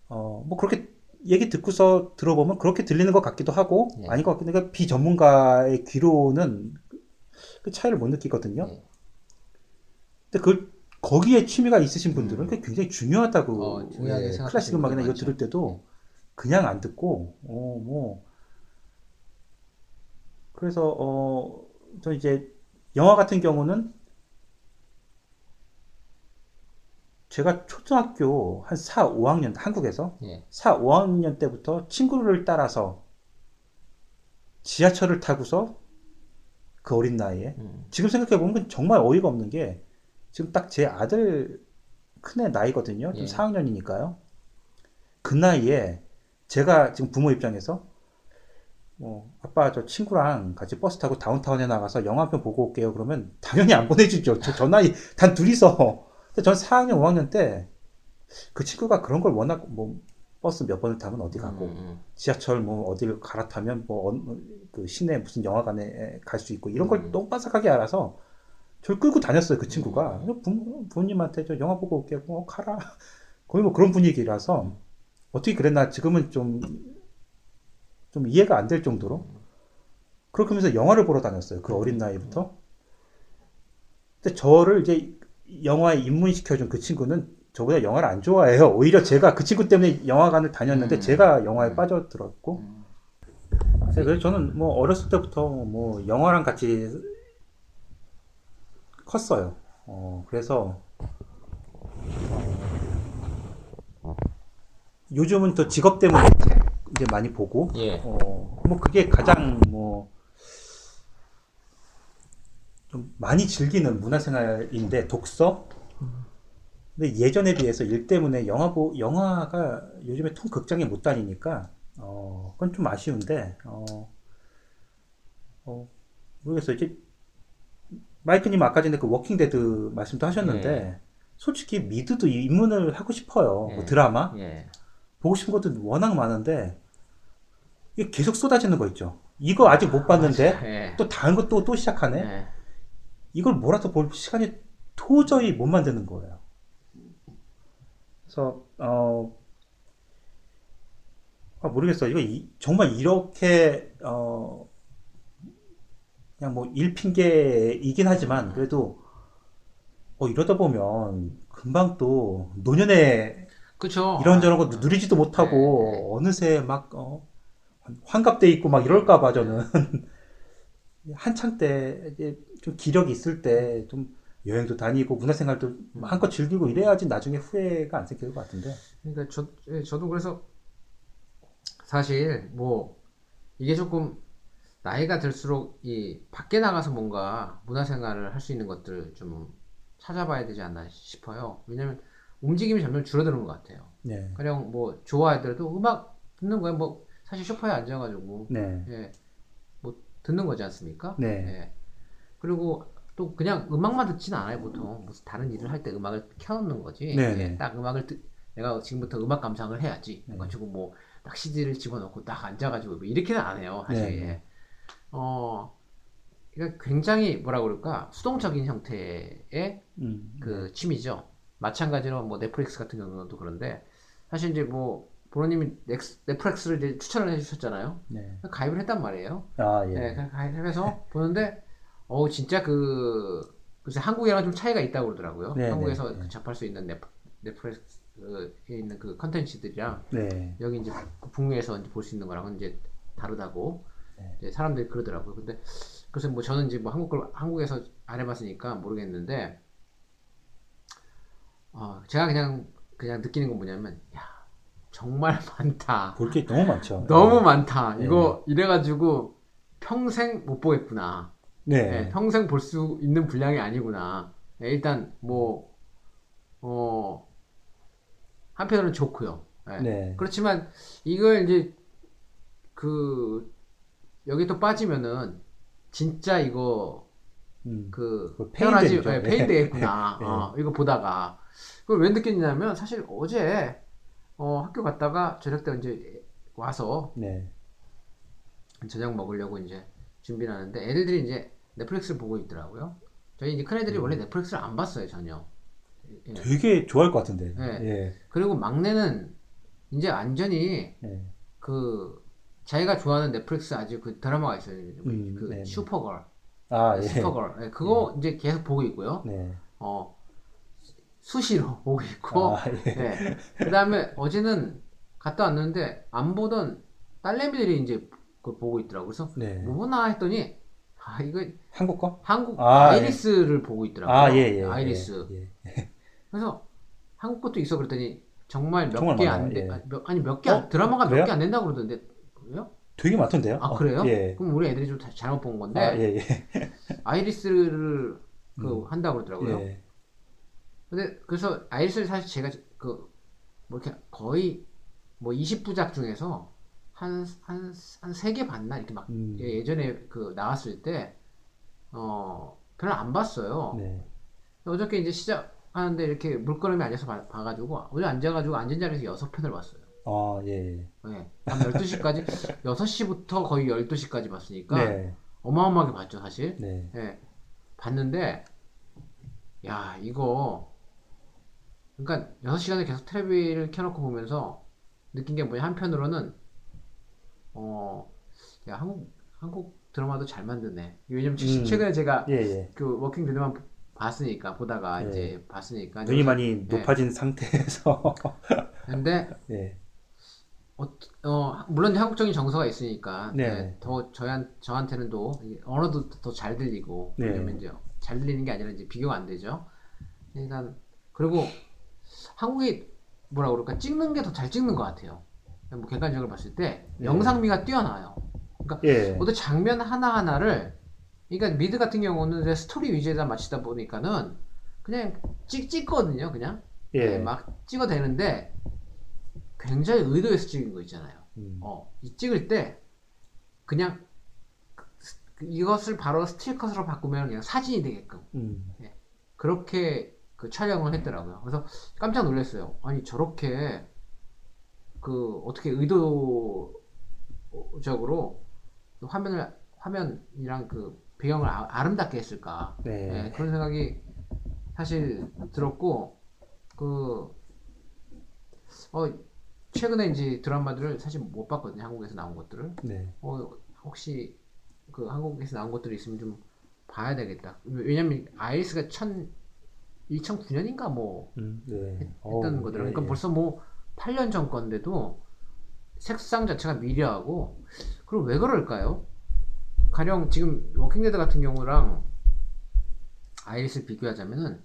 어, 뭐 그렇게 얘기 듣고서 들어보면 그렇게 들리는 것 같기도 하고 예. 아닌 것 같기도 하고 비전문가의 귀로는 그 차이를 못 느끼거든요. 예. 근데 그 거기에 취미가 있으신 분들은 그게 굉장히 중요하다고 음. 어, 예, 클래식 음악이나 이거. 들을 때도 그냥 안 듣고 어, 뭐 그래서 어, 저 이제 영화 같은 경우는 제가 초등학교 한 4, 5학년 한국에서 예. 4, 5학년 때부터 친구를 따라서 지하철을 타고서 그 어린 나이에 음. 지금 생각해 보면 정말 어이가 없는 게 지금 딱 제 아들 큰애 나이거든요. 지금 예. 4학년이니까요. 그 나이에 제가 지금 부모 입장에서 뭐 아빠 저 친구랑 같이 버스 타고 다운타운에 나가서 영화 한 편 보고 올게요. 그러면 당연히 안 보내주죠. 저, 저 나이 단 둘이서. 근데 전 4학년, 5학년 때 그 친구가 그런 걸 워낙 뭐 버스 몇 번을 타면 어디 가고 음, 음. 지하철 뭐 어디를 갈아타면 뭐 그 시내 무슨 영화관에 갈 수 있고 이런 걸 음. 너무 빠삭하게 알아서 저를 끌고 다녔어요 그 친구가 부, 부모님한테 저 영화 보고 올게 뭐 가라 거의 뭐 그런 분위기라서 어떻게 그랬나 지금은 좀 좀 이해가 안 될 정도로 그렇게 하면서 영화를 보러 다녔어요 그 어린 나이부터 근데 저를 이제 영화에 입문시켜준 그 친구는 저보다 영화를 안 좋아해요. 오히려 제가 그 친구 때문에 영화관을 다녔는데 음. 제가 영화에 빠져들었고. 음. 그래서 저는 뭐 어렸을 때부터 뭐 영화랑 같이 컸어요. 어, 그래서 어, 요즘은 또 직업 때문에 이제 많이 보고 예. 어, 뭐 그게 가장 뭐, 좀 많이 즐기는 문화생활인데, 독서? 근데 예전에 비해서 일 때문에 영화 보, 영화가 요즘에 통 극장에 못 다니니까, 어, 그건 좀 아쉬운데, 어, 어, 모르겠어요. 이제, 마이크님 아까 전에 그 Walking Dead 말씀도 하셨는데, 솔직히 미드도 입문을 하고 싶어요. 뭐 예. 드라마? 예. 보고 싶은 것도 워낙 많은데 이게 계속 쏟아지는 거 있죠. 이거 아직 못 봤는데 예. 또 다른 것도 또 시작하네. 예. 이걸 몰아서 볼 시간이 도저히 못 만드는 거예요. 그래서 어 아, 모르겠어요. 이거 이- 정말 이렇게 어 그냥 뭐 일핑계이긴 하지만 그래도 어 이러다 보면 금방 또 노년에 그쵸. 이런저런 거 누리지도 못하고 어느새 막 어, 환갑돼 있고 막 이럴까 봐 저는 한창 때 이제 좀 기력이 있을 때 좀 여행도 다니고 문화생활도 한껏 즐기고 이래야지 나중에 후회가 안 생길 것 같은데 그러니까 저, 예, 저도 그래서 사실 뭐 이게 조금 나이가 들수록 이 밖에 나가서 뭔가 문화생활을 할 수 있는 것들을 좀 찾아봐야 되지 않나 싶어요. 왜냐면 움직임이 점점 줄어드는 것 같아요. 네, 그냥 뭐 좋아하더라도 음악 듣는 거야 뭐 사실 소파에 앉아가지고 네, 예, 뭐 듣는 거지 않습니까? 네. 예. 그리고 또 그냥 음악만 듣지는 않아요 보통 무슨 다른 일을 할 때 음악을 켜놓는 거지. 네, 예, 네. 딱 음악을 듣 내가 지금부터 음악 감상을 해야지. 네. 그래가지고 뭐 딱 CD를 집어넣고 딱 앉아가지고 뭐 이렇게는 안 해요 사실. 네, 네. 예. 어, 그러니까 굉장히 뭐라 그럴까 수동적인 형태의 음, 그 취미죠. 마찬가지로 뭐 넷플릭스 같은 경우도 그런데 사실 이제 뭐 보로님이 넥스- 넷플릭스를 이제 추천을 해주셨잖아요. 네. 가입을 했단 말이에요. 아, 예. 네, 가- 가입해서 보는데 어우 진짜 그 글쎄 한국이랑 좀 차이가 있다고 그러더라고요. 네, 한국에서 네, 네. 접할 수 있는 넷, 넷플릭스에 있는 그 컨텐츠들이랑 네. 여기 이제 북미에서 이제 볼 수 있는 거랑은 이제 다르다고 네. 이제 사람들이 그러더라고요. 근데 그래서 뭐 저는 이제 뭐 한국 걸 한국에서 안 해봤으니까 모르겠는데 어 제가 그냥 그냥 느끼는 건 뭐냐면 야 정말 많다. 볼 게 너무 많죠. 너무 많다. 네. 이거 이래가지고 평생 못 보겠구나. 네. 네, 평생 볼 수 있는 분량이 아니구나. 네, 일단 뭐 어, 한편으로는 좋고요. 네. 네. 그렇지만 이걸 이제 그 여기 또 빠지면은 진짜 이거 음. 그. 네, 페인 되겠구나. 네. 어, 이거 보다가 그걸 왜 느꼈냐면 사실 어제 어, 학교 갔다가 저녁 때 이제 와서 네. 저녁 먹으려고 이제 준비를 하는데 애들이 이제 넷플릭스를 보고 있더라고요. 저희 이제 큰 애들이 원래 넷플릭스를 안 봤어요 전혀. 예. 되게 좋아할 것 같은데. 네. 예. 그리고 막내는 이제 완전히 예. 그 자기가 좋아하는 넷플릭스 아주 그 드라마가 있어요. 음, 그 네, 네. 슈퍼걸, 아, 예. 슈퍼걸. 예, 그거 이제 계속 보고 있고요. 네. 어 수시로 보고 있고. 아, 예. 예. 그다음에 어제는 갔다 왔는데 안 보던 딸내미들이 이제 그걸 보고 있더라고. 그래서 네. 뭐 보나 했더니 아 이거 한국 거? 한국 아, 아, 이리스를 보고 있더라고요. 아, 예, 예. 아이리스. 예. 예. 그래서 한국 것도 있어 그랬더니 정말 몇 개. 안 돼. 예. 아니, 몇, 아니 몇개 안- 어? 드라마가 몇? 개 안 된다고 그러던데. 그래요? 되게 많던데요? 아 어, 그래요? 예. 그럼 우리 애들이 좀 다- 잘못 본 건데 아, 예, 예. 아이리스를 그 음. 한다고 그러더라고요. 예. 근데 그래서 아이리스를 사실 제가 그 뭐 이렇게 거의 뭐 20부작 중에서 한 한 한 세 개 봤나 이렇게 막 음. 예, 예전에 그 나왔을 때어 별로 안 봤어요. 네. 어저께 이제 시작하는데 이렇게 물끄러미 앉아서 봐, 봐가지고 오늘 앉아가지고 앉은 자리에서 여섯 편을 봤어요. 아, 예. 예. 네. 밤 12시까지 6시부터 거의 12시까지 봤으니까 네. 어마어마하게 봤죠 사실. 네. 예. 봤는데 야 이거 그러니까 6시간을 계속 텔레비를 켜놓고 보면서 느낀 게 뭐냐 한편으로는 어 야 한국 한국 드라마도 잘 만드네 왜냐면 음. 최근에 제가 예, 예. 그 Walking Dead만 봤으니까 보다가 네. 이제 봤으니까 눈이 많이 네. 높아진 상태에서 근데 예. 어, 어, 물론 한국적인 정서가 있으니까 네. 네, 더 저한 저한테는 또이 언어도 더 잘 들리고 네. 왜냐면 이제 잘 들리는 게 아니라 이제 비교가 안 되죠. 그러니까 그리고 한국이 뭐라 그럴까 찍는 게 더 잘 찍는 것 같아요. 뭐 객관적으로 봤을 때 네. 영상미가 뛰어나요. 그러니까 예. 어떤 장면 하나 하나를 그러니까 미드 같은 경우는 스토리 위주에다 맞추다 보니까는 그냥 찍 찍거든요, 그냥 예. 네, 막 찍어대는데 굉장히 의도해서 찍은 거 있잖아요. 음. 어, 이 찍을 때 그냥 그- 이것을 바로 스틸컷으로 바꾸면 그냥 사진이 되게끔 음. 그렇게 그 촬영을 했더라고요. 그래서 깜짝 놀랐어요. 아니 저렇게 그 어떻게 의도적으로 화면을 화면이랑 그 배경을 아, 아름답게 했을까? 네. 네, 그런 생각이 사실 들었고 그 어, 최근에 이제 드라마들을 사실 못 봤거든요. 한국에서 나온 것들을. 네. 어, 혹시 그 한국에서 나온 것들이 있으면 좀 봐야 되겠다. 왜냐면 아이리스가 천 2009년인가 뭐 음. 네. 했던 어우, 거더라고요. 예, 그러니까 예. 벌써 뭐 8년 전 건데도 색상 자체가 미려하고 그럼 왜 그럴까요? 가령 지금 Walking Dead 같은 경우랑 아이리스를 비교하자면은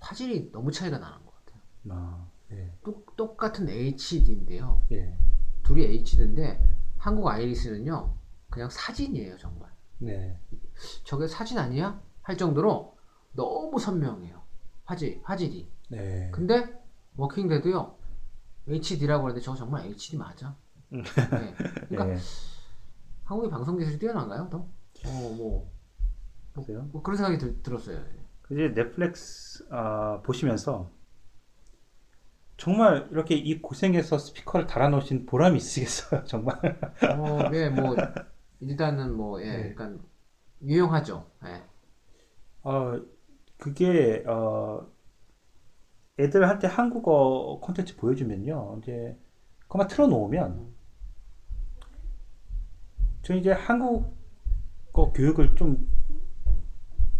화질이 너무 차이가 나는 것 같아요. 아, 예. 똑, 똑같은 HD인데요. 예. 둘이 HD인데 한국 아이리스는요 그냥 사진이에요 정말. 네. 저게 사진 아니야? 할 정도로 너무 선명해요. 화질 화질이. 네. 근데 워킹데드요 HD라고 하는데 저거 정말 HD 맞아. 음. 네. 그러니까 예. 한국의 방송 기술이 뛰어난가요? 더? 어, 뭐, 보세요. 뭐 그런 생각이 들, 들었어요. 이제 넷플릭스 아, 보시면서 정말 이렇게 이 고생해서 스피커를 달아놓으신 보람이 있으시겠어요, 정말. 어, 예, 뭐 일단은 뭐 예, 네. 약간 유용하죠. 예. 어, 그게 어, 애들한테 한국어 콘텐츠 보여주면요, 이제 그만 틀어놓으면 저 이제 한국어 교육을 좀,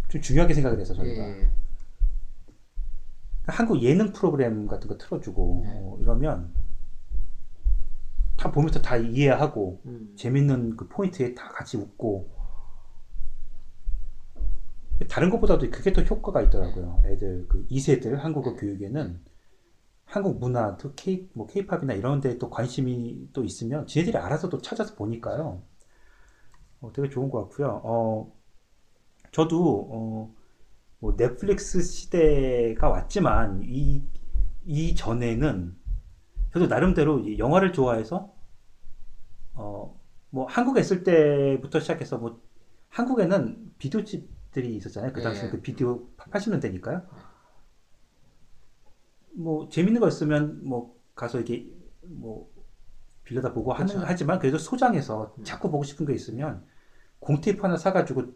좀 중요하게 생각을 해서 저희가 예. 한국 예능 프로그램 같은 거 틀어주고 네. 어, 이러면 다 보면서 다 이해하고 음. 재밌는 그 포인트에 다 같이 웃고 다른 것보다도 그게 더 효과가 있더라고요. 애들 그 2세들 한국어 교육에는 한국 문화, 또 K 뭐 K-팝이나 이런 데또 관심이 또 있으면 지네들이 알아서 또 찾아서 보니까요. 어, 되게 좋은 것 같고요. 어, 저도 어, 뭐 넷플릭스 시대가 왔지만 이, 이 전에는 저도 나름대로 이 영화를 좋아해서 어, 뭐 한국에 있을 때부터 시작해서 뭐 한국에는 비디오집 들이 있었잖아요. 그 당시에 예. 그 비디오 80년대니까요. 뭐 재밌는 거 있으면 뭐 가서 이렇게 뭐 빌려다 보고 하는 그렇죠. 하지만 그래도 소장해서 음. 자꾸 보고 싶은 게 있으면 공테이프 하나 사가지고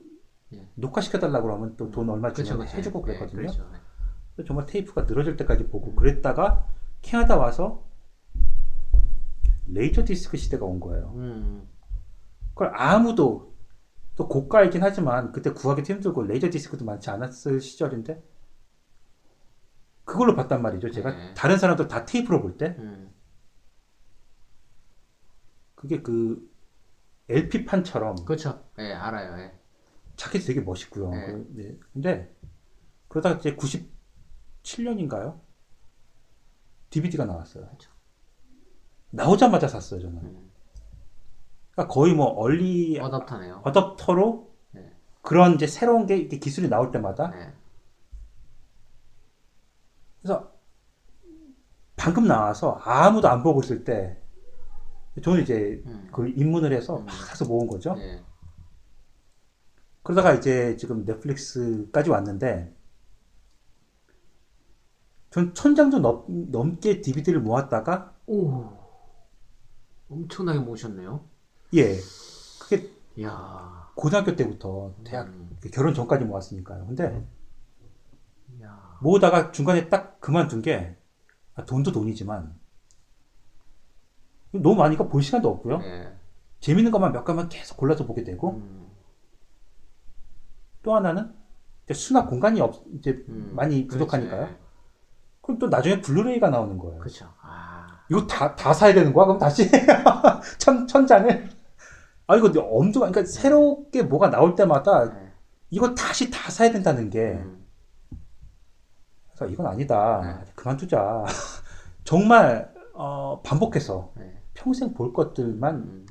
예. 녹화시켜 달라고 그러면 또 돈 얼마 그렇죠, 주면 그렇죠. 해주고 예, 그랬거든요. 그렇죠. 예. 정말 테이프가 늘어질 때까지 보고 그랬다가 캐나다 와서 레이저 디스크 시대가 온 거예요. 음. 그걸 아무도 또 고가이긴 하지만 그때 구하기도 힘들고 레이저 디스크도 많지 않았을 시절인데 그걸로 봤단 말이죠. 제가 네. 다른 사람들 다 테이프로 볼때 음. 그게 그 LP 판처럼 그렇죠. 예, 알아요. 예. 자켓이 되게 멋있고요. 네. 그, 네. 근데 그러다가 이제 97년인가요? DVD가 나왔어요. 그렇죠. 나오자마자 샀어요, 저는. 음. 그러니까 거의 뭐 얼리 어답터네요. 어댑터로 네. 그런 이제 새로운 게 이렇게 기술이 나올 때마다 예. 그래서 방금 나와서 아무도 안 보고 있을 때 저는 이제 음. 그 입문을 해서 음. 막 사서 모은 거죠. 예. 그러다가 이제 지금 넷플릭스까지 왔는데 전 천장도 넘, 넘게 DVD를 모았다가 오. 엄청나게 모셨네요. 예 그게 이야. 고등학교 때부터 대학 음. 결혼 전까지 모았으니까요. 근데 이야. 모으다가 중간에 딱 그만둔 게 아, 돈도 돈이지만 너무 많으니까 볼 시간도 없고요. 예. 재밌는 것만 몇 개만 계속 골라서 보게 되고 음. 또 하나는 수납 공간이 없 이제 음. 많이. 부족하니까요. 예. 그럼 또 나중에 블루레이가 나오는 거예요. 그렇죠. 아. 이거 다, 다 사야 되는 거야? 그럼 다시 천, 천장을? 아, 이거 엄청, 그러니까 새롭게 뭐가 나올 때마다 예. 이거 다시 다 사야 된다는 게, 음. 그래서 이건 아니다. 네. 그만두자. 정말, 어, 반복해서 예. 평생 볼 것들만 음.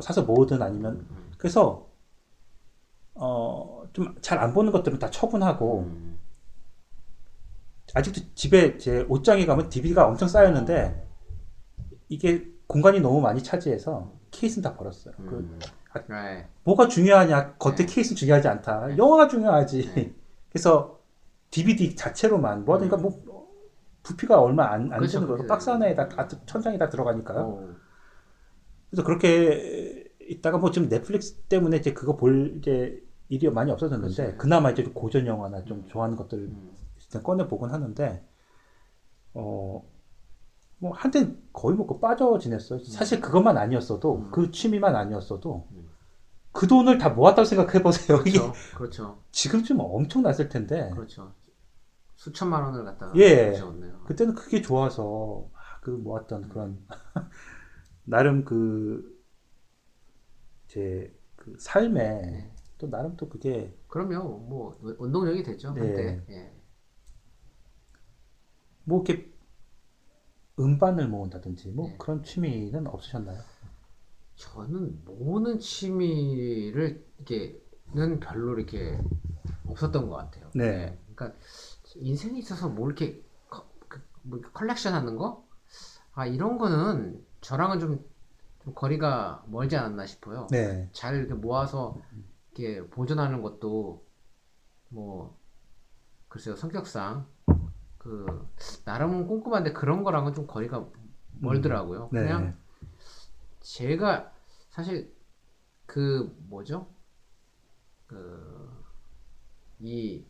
사서 모으든 아니면, 음. 그래서, 어, 좀 잘 안 보는 것들은 다 처분하고, 음. 아직도 집에 제 옷장에 가면 DVD가 엄청 쌓였는데, 이게 공간이 너무 많이 차지해서 케이스는 다 버렸어요. 그 음. 네. 뭐가 중요하냐? 겉에 네. 케이스 중요하지 않다. 네. 영화가 중요하지. 네. 그래서 DVD 자체로만 뭐 그러니까 음. 뭐 부피가 얼마 안, 안 그렇죠. 되는 거고 그렇죠. 박스 하나에 다 다 천장에 다 들어가니까요. 오. 그래서 그렇게 있다가 뭐 지금 넷플릭스 때문에 이제 그거 볼 이제 일이 많이 없어졌는데 그렇죠. 그나마 이제 좀 고전 영화나 좀 음. 좋아하는 것들 음. 꺼내 보곤 하는데 어. 뭐 한때 거의 뭐그 빠져 지냈어요. 사실 그것만 아니었어도 음. 그 취미만 아니었어도 음. 그 돈을 다 모았다고 생각해 보세요. 그렇죠. 그렇죠. 지금쯤 엄청 났을 텐데 그렇죠. 수천만 원을 갖다가 예. 모셨네요. 그때는 그게 좋아서 막그 모았던 그런 나름 그 제 그 삶에 네. 또 나름 또 그게 그럼요. 뭐 원동력이 됐죠. 네. 한때. 예. 뭐 이렇게 음반을 모은다든지 뭐 네. 그런 취미는 없으셨나요? 저는 모으는 취미를 이게는 별로 이렇게 없었던 것 같아요. 네. 예. 그러니까 인생에 있어서 뭐 이렇게 커, 그, 뭐 이렇게 컬렉션 하는 거, 아 이런 거는 저랑은 좀 좀 거리가 멀지 않았나 싶어요. 네. 잘 이렇게 모아서 이렇게 보존하는 것도 뭐 글쎄요 성격상 그 나름은 꼼꼼한데 그런 거랑은 좀 거리가 멀더라고요. 네. 그냥 제가 사실 그 뭐죠? 그 이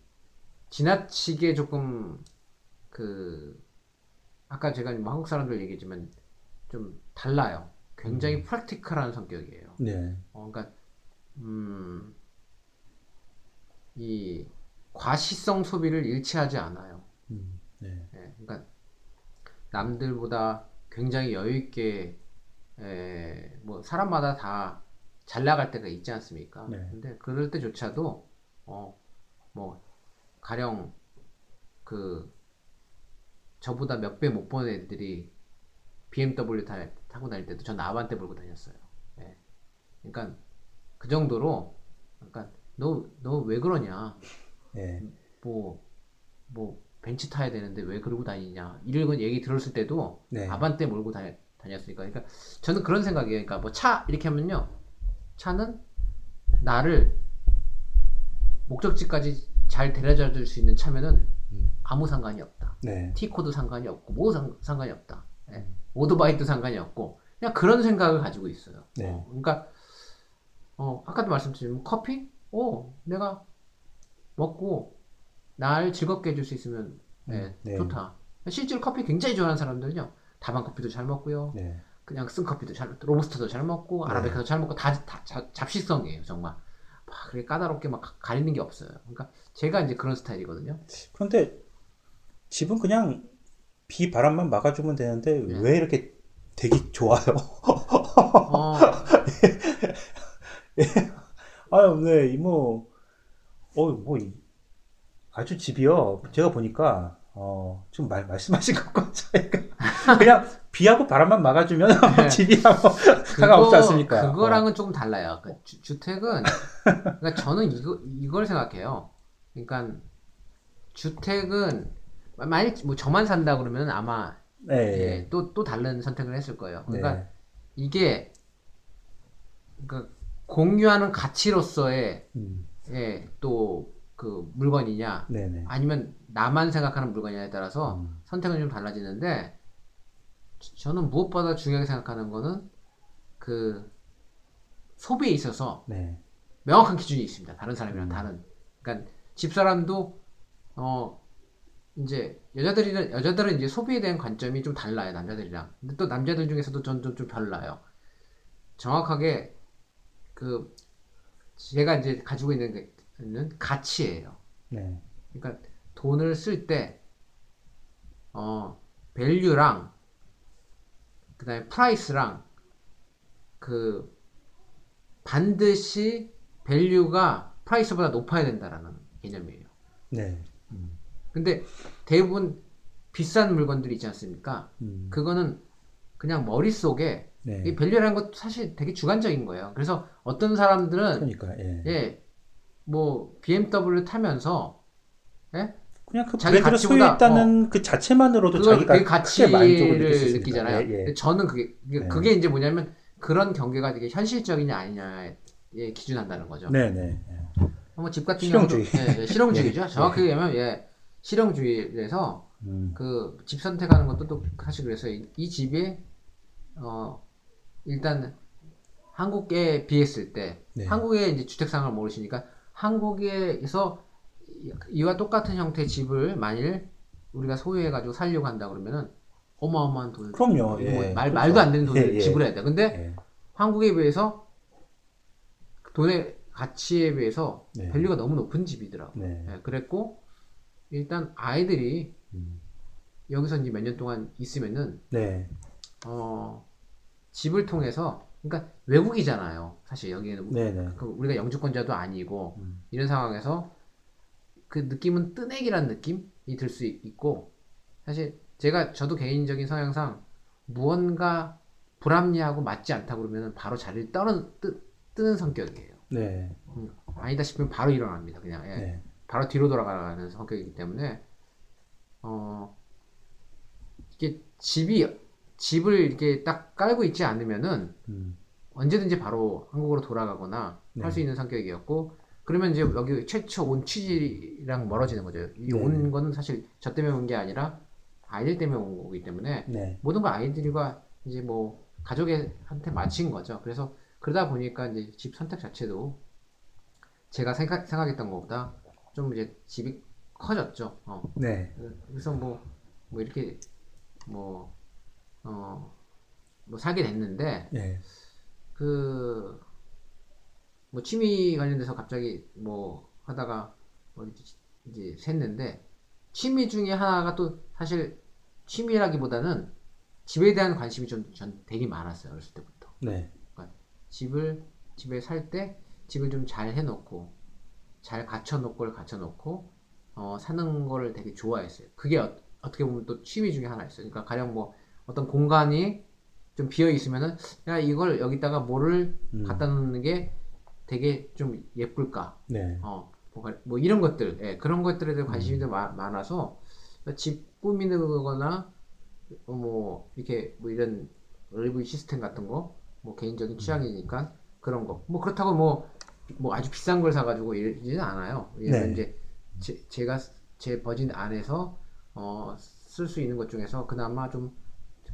지나치게 조금 그 아까 제가 뭐 한국 사람들 얘기했지만 좀 달라요. 굉장히 프랙티컬한 성격이에요. 네. 어, 그러니까 음, 이 과시성 소비를 일치하지 않아요. 음, 네. 예, 그러니까 남들보다 굉장히 여유 있게 에, 뭐 사람마다 다 잘 나갈 때가 있지 않습니까? 네. 근데 그럴 때조차도 어, 뭐 가령 그 저보다 몇 배 못 버는 애들이 BMW 타, 타고 다닐 때도 전 아반떼 몰고 다녔어요. 예. 그러니까 그 정도로 그러니까 너 너 왜 그러냐? 네. 뭐, 뭐, 벤츠 타야 되는데 왜 그러고 다니냐. 이런 얘기 들었을 때도 네. 아반떼 몰고 다녔, 다녔으니까. 그러니까 저는 그런 생각이에요. 그러니까 뭐 차, 이렇게 하면요. 차는 나를 목적지까지 잘 데려다 줄 수 있는 차면은 음. 아무 상관이 없다. 네. 티코도 상관이 없고, 뭐 상, 상관이 없다. 예. 오토바이도 상관이 없고, 그냥 그런 생각을 가지고 있어요. 네. 어, 그러니까, 어, 아까도 말씀드린 커피? 어, 내가 먹고, 날 즐겁게 해줄 수 있으면, 예, 음, 네. 좋다. 실제로 커피 굉장히 좋아하는 사람들은요, 다방 커피도 잘 먹고요, 네. 그냥 쓴 커피도 잘, 로부스터도 잘 먹고, 네. 아라베카도 잘 먹고, 다, 다 잡- 잡식성이에요, 정말. 막, 그렇게 까다롭게 막 가- 가리는 게 없어요. 그러니까, 제가 이제 그런 스타일이거든요. 그런데 집은 그냥 비 바람만 막아주면 되는데 네. 왜 이렇게 되기 좋아요? 어, 아유, 네, 이모, 어, 뭐, 이- 아주 집이요. 제가 보니까, 어, 지금 말, 말씀하신 것과 차이가, 그냥 비하고 바람만 막아주면 집이하고 상관없지 않습니까? 네. 그거랑은 조금 달라요. 그 주, 주택은 그러니까 저는 이거 이걸 생각해요. 그러니까 주택은 만약 뭐 저만 산다 그러면 아마 어, 네. 예, 또, 또 다른 선택을 했을 거예요. 그러니까 네. 이게 그러니까 공유하는 가치로서의 음, 예, 또 그 물건이냐 네네. 아니면 나만 생각하는 물건이냐에 따라서 음. 선택은 좀 달라지는데 저- 저는 무엇보다 중요하게 생각하는 거는 그 소비에 있어서 네. 명확한 기준이 있습니다. 다른 사람이랑 음. 다른. 그러니까 집사람도 어 이제 여자들이는 여자들은 이제 소비에 대한 관점이 좀 달라요 남자들이랑. 근데 또 남자들 중에서도 전좀 좀 별나요. 정확하게 그 제가 이제 가지고 있는 게- 는 가치예요. 네. 그러니까 돈을 쓸 때, 어, value랑, 그 다음에 price랑, 그, 반드시 value가 price보다 높아야 된다라는 개념이에요. 네. 근데 대부분 비싼 물건들이 있지 않습니까? 음, 그거는 그냥 머릿속에, 네. 이 value라는 것도 사실 되게 주관적인 거예요. 그래서 어떤 사람들은, 그러니까, 예. 예, 뭐, BMW 타면서, 예? 그냥 그 자기 브랜드를 가치보다, 소유했다는 그 자체만으로도 그거 자기가 그 가치를. 느끼잖아요. 예, 예. 저는 그게 그게, 네. 그게 이제 뭐냐면 그런 경계가 되게 현실적이냐 아니냐에 기준한다는 거죠. 네 네. 뭐 집 같은 실용주의. 경우도 예, 예, 실용주의죠. 정확하게 얘기하면 예, 실용주의에서 음, 그집 선택하는 것도 또 사실 그래서 이, 이 집이 어 일단 한국에 비했을 때 네. 한국의 이제 주택 상황을 모르시니까 한국에서 이- 이와 똑같은 형태의 집을 만일 우리가 소유해 가지고 살려고 한다 그러면은 어마어마한 돈을 그럼요. 뭐 예. 말, 그렇죠. 말도 안 되는 돈을 예, 예. 지불해야 돼. 근데 예. 한국에 비해서 돈의 가치에 비해서 네. value가 너무 높은 집이더라고. 네. 요 그랬고 일단 아이들이 음, 여기서 이제 몇 년 동안 있으면은 네. 어 집을 통해서 그러니까 외국이잖아요. 사실 여기는 네네. 그 우리가 영주권자도 아니고 음. 이런 상황에서 그 느낌은 뜨내기란 느낌이 들 수 있고 사실 제가 저도 개인적인 성향상 무언가 불합리하고 맞지 않다 그러면 바로 자리를 떠는 뜨, 뜨는 성격이에요. 네. 음, 아니다 싶으면 바로 일어납니다. 그냥 예. 네. 바로 뒤로 돌아가는 성격이기 때문에 어 이게 집이 집을 이렇게 딱 깔고 있지 않으면은 음, 언제든지 바로 한국으로 돌아가거나 네. 할수 있는 성격이었고 그러면 이제 여기 최초 온 취지랑 멀어지는 거죠. 이 네. 온 거는 사실 저 때문에 온 게 아니라 아이들 때문에 온 거기 때문에 네. 모든 걸 아이들과 이제 뭐 가족한테 마친 거죠. 그래서 그러다 보니까 이제 집 선택 자체도 제가 생각, 생각했던 것보다 좀 이제 집이 커졌죠. 어. 네. 그래서 뭐, 뭐 이렇게 뭐, 어, 뭐 살게 됐는데 네. 그, 뭐 취미 관련돼서 갑자기 뭐 하다가 뭐 이제, 샜는데 취미 중에 하나가 또 사실 취미라기보다는 집에 대한 관심이 좀 전 되게 많았어요 어렸을 때부터 네. 집을 집에 살 때 집을 좀 잘 해놓고 잘 갖춰놓을 걸 갖춰놓고 어, 사는 거를 되게 좋아했어요 그게 어, 떻게 보면 또 취미 중에 하나였어요 그러니까 가령 뭐 어떤 공간이 좀 비어 있으면은 야 이걸 여기다가 뭐를 음. 갖다 놓는 게 되게 좀 예쁠까 네. 어, 뭐, 뭐 이런 것들, 예, 그런 것들에 대해 관심이 음. 더 마- 많아서 집 꾸미는 거나 어, 뭐 이렇게 뭐 이런 RV 시스템 같은 거, 뭐 개인적인 취향이니까 그런 거. 뭐 그렇다고 뭐, 뭐 아주 비싼 걸 사가지고 이러지는 않아요. 네. 이제 제, 제가 제 버진 안에서 어, 쓸 수 있는 것 중에서 그나마 좀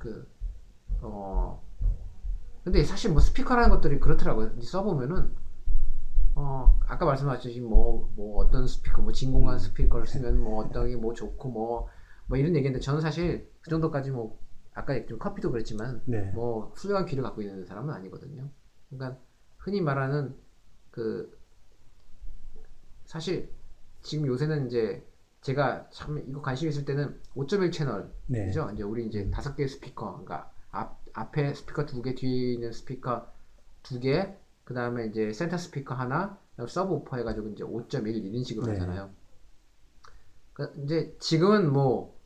그, 어, 근데 사실 뭐 스피커라는 것들이 그렇더라고요. 써보면은 어, 아까 말씀하셨듯이 뭐, 뭐 어떤 스피커, 뭐 진공관 스피커를 쓰면 뭐 어떤 게 뭐 좋고 뭐, 뭐 이런 얘기인데 저는 사실 그 정도까지 뭐, 아까 좀 커피도 그랬지만 네. 뭐 훌륭한 귀를 갖고 있는 사람은 아니거든요. 그러니까 흔히 말하는 그 사실 지금 요새는 이제 제가 참 이거 관심 있을 때는 5.1 채널이죠. 네. 이제 우리 이제 다섯 개 스피커, 그러니까 앞 앞에 스피커 두 개, 뒤에 있는 스피커 두 개, 그 다음에 이제 센터 스피커 하나, 그다음에 서브 오퍼 해가지고 이제 5.1 이런 식으로 네. 하잖아요. 그 이제 지금은 뭐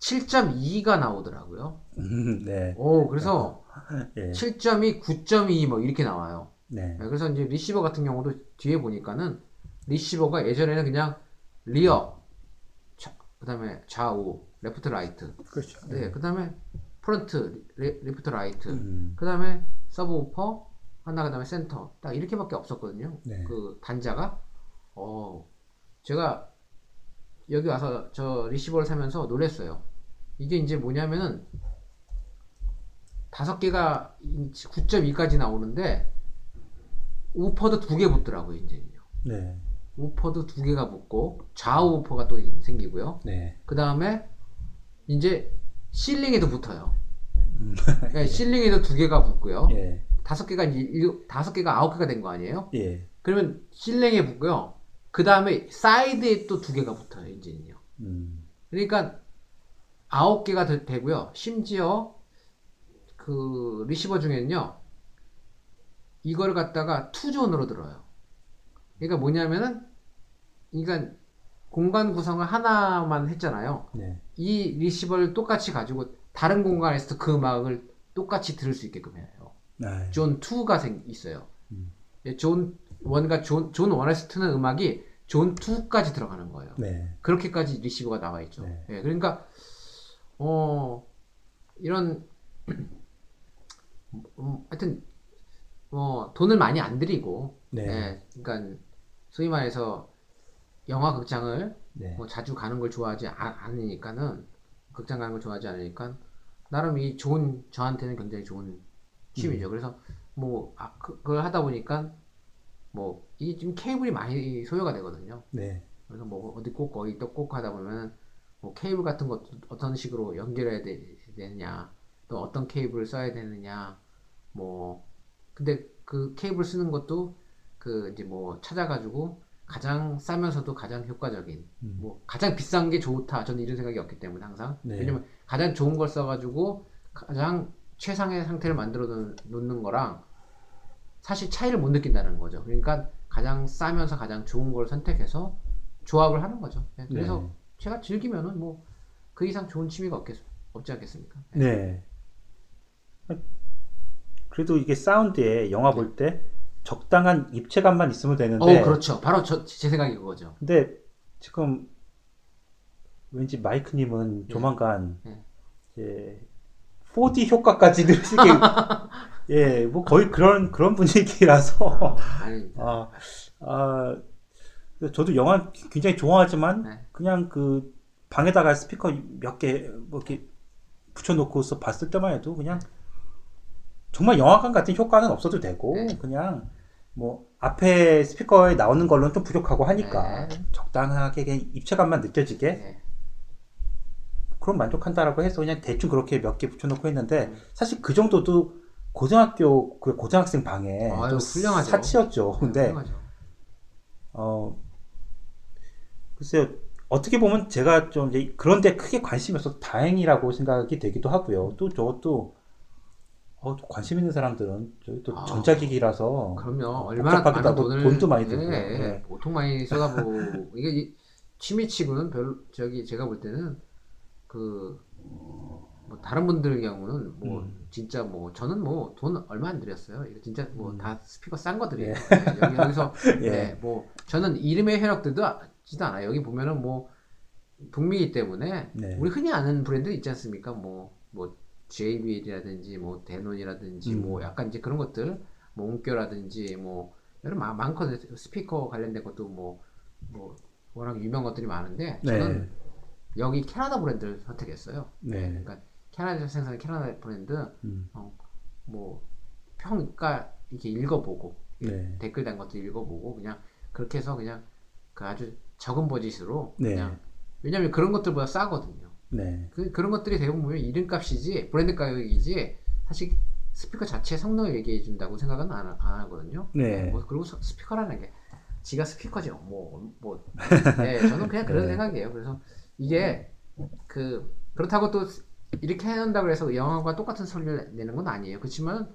7.2가 나오더라고요. 음, 네. 오, 그래서 예. 7.2, 9.2 뭐 이렇게 나와요. 네. 네, 그래서 이제 리시버 같은 경우도 뒤에 보니까는 리시버가 예전에는 그냥 rear, 그 다음에 좌우, left right, 그렇죠. 네, 그 다음에 front, 레, left right, 음, 그 다음에 서브 오퍼, 하나 그 다음에 센터, 딱 이렇게밖에 없었거든요. 네. 그 단자가. 어, 제가 여기 와서 저 리시버를 사면서 놀랬어요. 이게 이제 뭐냐면은 다섯 개가 9.2까지 나오는데 우퍼도 두 개 붙더라고요, 이제는요. 네. 우퍼도 두 개가 붙고 좌우 우퍼가 또 생기고요. 네. 그 다음에 이제 실링에도 붙어요. 네, 실링에도 두 개가 붙고요. 예. 다섯 개가 일- 다섯 개가 아홉 개가 된 거 아니에요? 예. 그러면 실링에 붙고요. 그 다음에 사이드에 또 두 개가 붙어요, 이제는요. 음, 그러니까 아홉 개가 되, 되고요. 심지어 그 리시버 중에는요. 이걸 갖다가 two zone으로 들어요. 그러니까 뭐냐면은 그러니까 공간 구성을 하나만 했잖아요. 네. 이 리시버를 똑같이 가지고 다른 공간에서도 그 음악을 똑같이 들을 수 있게끔 해요. 아, 존 2가 생, 있어요. 음. 예, 존 1과 zone, zone 1에서 트는 음악이 존 2까지 들어가는 거예요. 네. 그렇게까지 리시버가 나와 있죠. 네. 예, 그러니까 어 이런 음, 하여튼 뭐 돈을 많이 안 들이고 네. 예, 그러니까 소위 말해서 영화 극장을 네. 뭐 자주 가는 걸 좋아하지 아- 않으니까는 극장 가는 걸 좋아하지 않으니까 나름 이 좋은 저한테는 굉장히 좋은 음. 취미죠. 그래서 뭐 아, 그, 그걸 하다 보니까 뭐 이게 지금 케이블이 많이 소요가 되거든요. 네. 그래서 뭐 어디 꼭 어디 또꼭 하다 보면 뭐 케이블 같은 것도 어떤 식으로 연결해야 되, 되느냐 또 어떤 케이블을 써야 되느냐 뭐 근데 그 케이블 쓰는 것도 그 이제 뭐 찾아가지고 가장 싸면서도 가장 효과적인 음. 뭐 가장 비싼 게 좋다 저는 이런 생각이 없기 때문에 항상 네. 왜냐면 가장 좋은 걸 써가지고 가장 최상의 상태를 만들어 놓- 놓는 거랑 사실 차이를 못 느낀다는 거죠. 그러니까 가장 싸면서 가장 좋은 걸 선택해서 조합을 하는 거죠. 네, 그래서 네. 제가 즐기면은 뭐 그 이상 좋은 취미가 없겠, 없지 않겠습니까? 네. 그래도 이게 사운드에 영화 볼때 적당한 입체감만 있으면 되는데 어, 그렇죠. 바로 저, 제 생각이 그거죠. 근데 지금 왠지 마이크님은 네. 조만간 네. 이제 4D 효과까지 넣으시게 예, 뭐 거의 그런 그런 분위기라서 아니, 아, 아 저도 영화 굉장히 좋아하지만 네. 그냥 그 방에다가 스피커 몇 개 뭐 이렇게 붙여놓고서 봤을 때만 해도 그냥 정말 영화관 같은 효과는 없어도 되고 네. 그냥 뭐 앞에 스피커에 나오는 걸로는 좀 부족하고 하니까 네. 적당하게 그냥 입체감만 느껴지게 네. 그럼 만족한다라고 해서 그냥 대충 그렇게 몇 개 붙여놓고 했는데 음. 사실 그 정도도 고등학교 그 고등학생 방에 아유, 좀 훌륭하죠. 사치였죠. 근데 훌륭하죠. 어 글쎄요 어떻게 보면 제가 좀 이제 그런데 크게 관심이 없어서 다행이라고 생각이 되기도 하고요. 또 저것도 어, 또 관심 있는 사람들은 저기 또 아, 전자기기라서 그럼요. 얼마나 복잡하기도 많은 돈을 돈도 많이 예, 들고요. 예, 네. 보통 많이 쏟아부고 이게 이- 취미치고는 별 저기 제가 볼 때는 그 뭐 다른 분들 경우는 뭐 음. 진짜 뭐 저는 뭐 돈 얼마 안 들였어요. 이거 진짜 뭐 음. 다 스피커 싼거 드려요. 예, 여기 여기서 예. 예, 뭐 저는 이름의 현역들도 지도 않아요. 여기 보면은 뭐 북미이기 때문에 네. 우리 흔히 아는 브랜드 있지 않습니까? 뭐, 뭐, JBL이라든지, 뭐, 데논이라든지, 음. 뭐, 약간 이제 그런 것들, 뭐, 옹교라든지, 뭐, 여러 많, 많거든요. 스피커 관련된 것도 뭐, 뭐, 워낙 유명한 것들이 많은데, 저는 네. 여기 캐나다 브랜드를 선택했어요. 네. 그러니까, 캐나다에서 생산한 캐나다 브랜드, 음. 뭐, 평가 이렇게 읽어보고, 네. 댓글 단 것도 읽어보고, 그냥, 그렇게 해서 그냥, 그 아주 적은 버짓으로, 네. 그냥, 왜냐면 그런 것들보다 싸거든요. 네. 그, 그런 것들이 대부분 보면 이름값이지 브랜드 가격이지 사실 스피커 자체 성능을 얘기해 준다고 생각은 안, 안 하거든요. 네. 뭐 그리고 서- 스피커라는 게 지가 스피커죠. 뭐, 뭐. 네, 저는 그냥 그런 네. 생각이에요. 그래서 이게 그 그렇다고 또 이렇게 해놓는다고 해서 영화과 똑같은 소리를 내는 건 아니에요. 그렇지만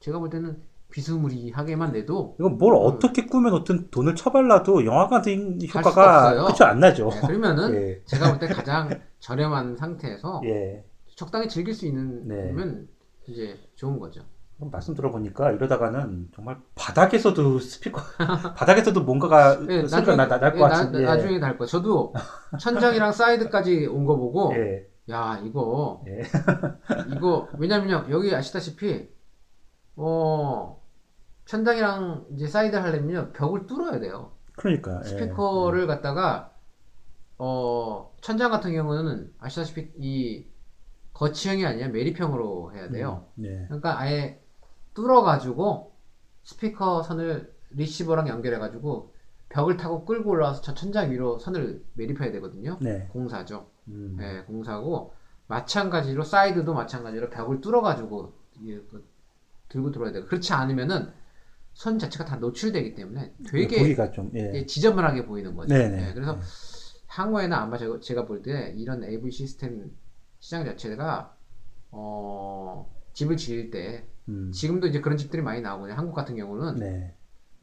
제가 볼 때는 비스무리하게만 내도 이건 뭘 음. 어떻게 꾸며놓든 돈을 쳐발라도 영화 같은 수가 효과가. 그쵸 안 나죠. 네, 그러면은 예. 제가 볼 때 가장 저렴한 상태에서 예. 적당히 즐길 수 있는 네. 면 이제 좋은 거죠. 말씀 들어보니까 이러다가는 정말 바닥에서도 스피커 바닥에서도 뭔가가 예, 소리가 나, 날 예, 것 나- 같은데 나중에 날 거예요. 저도 천장이랑 사이드까지 온 거 보고 예. 야 이거 예. 이거 왜냐면요 여기 아시다시피 어 천장이랑 이제 사이드 하려면요 벽을 뚫어야 돼요. 그러니까 예. 스피커를 갖다가 어 천장 같은 경우는 아시다시피 이 거치형이 아니라 매립형으로 해야 돼요. 음, 예. 그러니까 아예 뚫어가지고 스피커 선을 리시버랑 연결해가지고 벽을 타고 끌고 올라와서 저 천장 위로 선을 매립해야 되거든요. 네. 공사죠. 음. 네, 공사고 마찬가지로 사이드도 마찬가지로 벽을 뚫어가지고 그 들고 들어야 돼요. 그렇지 않으면은 선 자체가 다 노출되기 때문에 되게 보기가 좀 예. 이게 지저분하게 보이는 거죠. 네네. 네, 그래서 향후에는 아마 제가, 제가 볼 때 이런 AV 시스템 시장 자체가 어, 집을 지을 때 음. 지금도 이제 그런 집들이 많이 나오거든요. 한국 같은 경우는 네.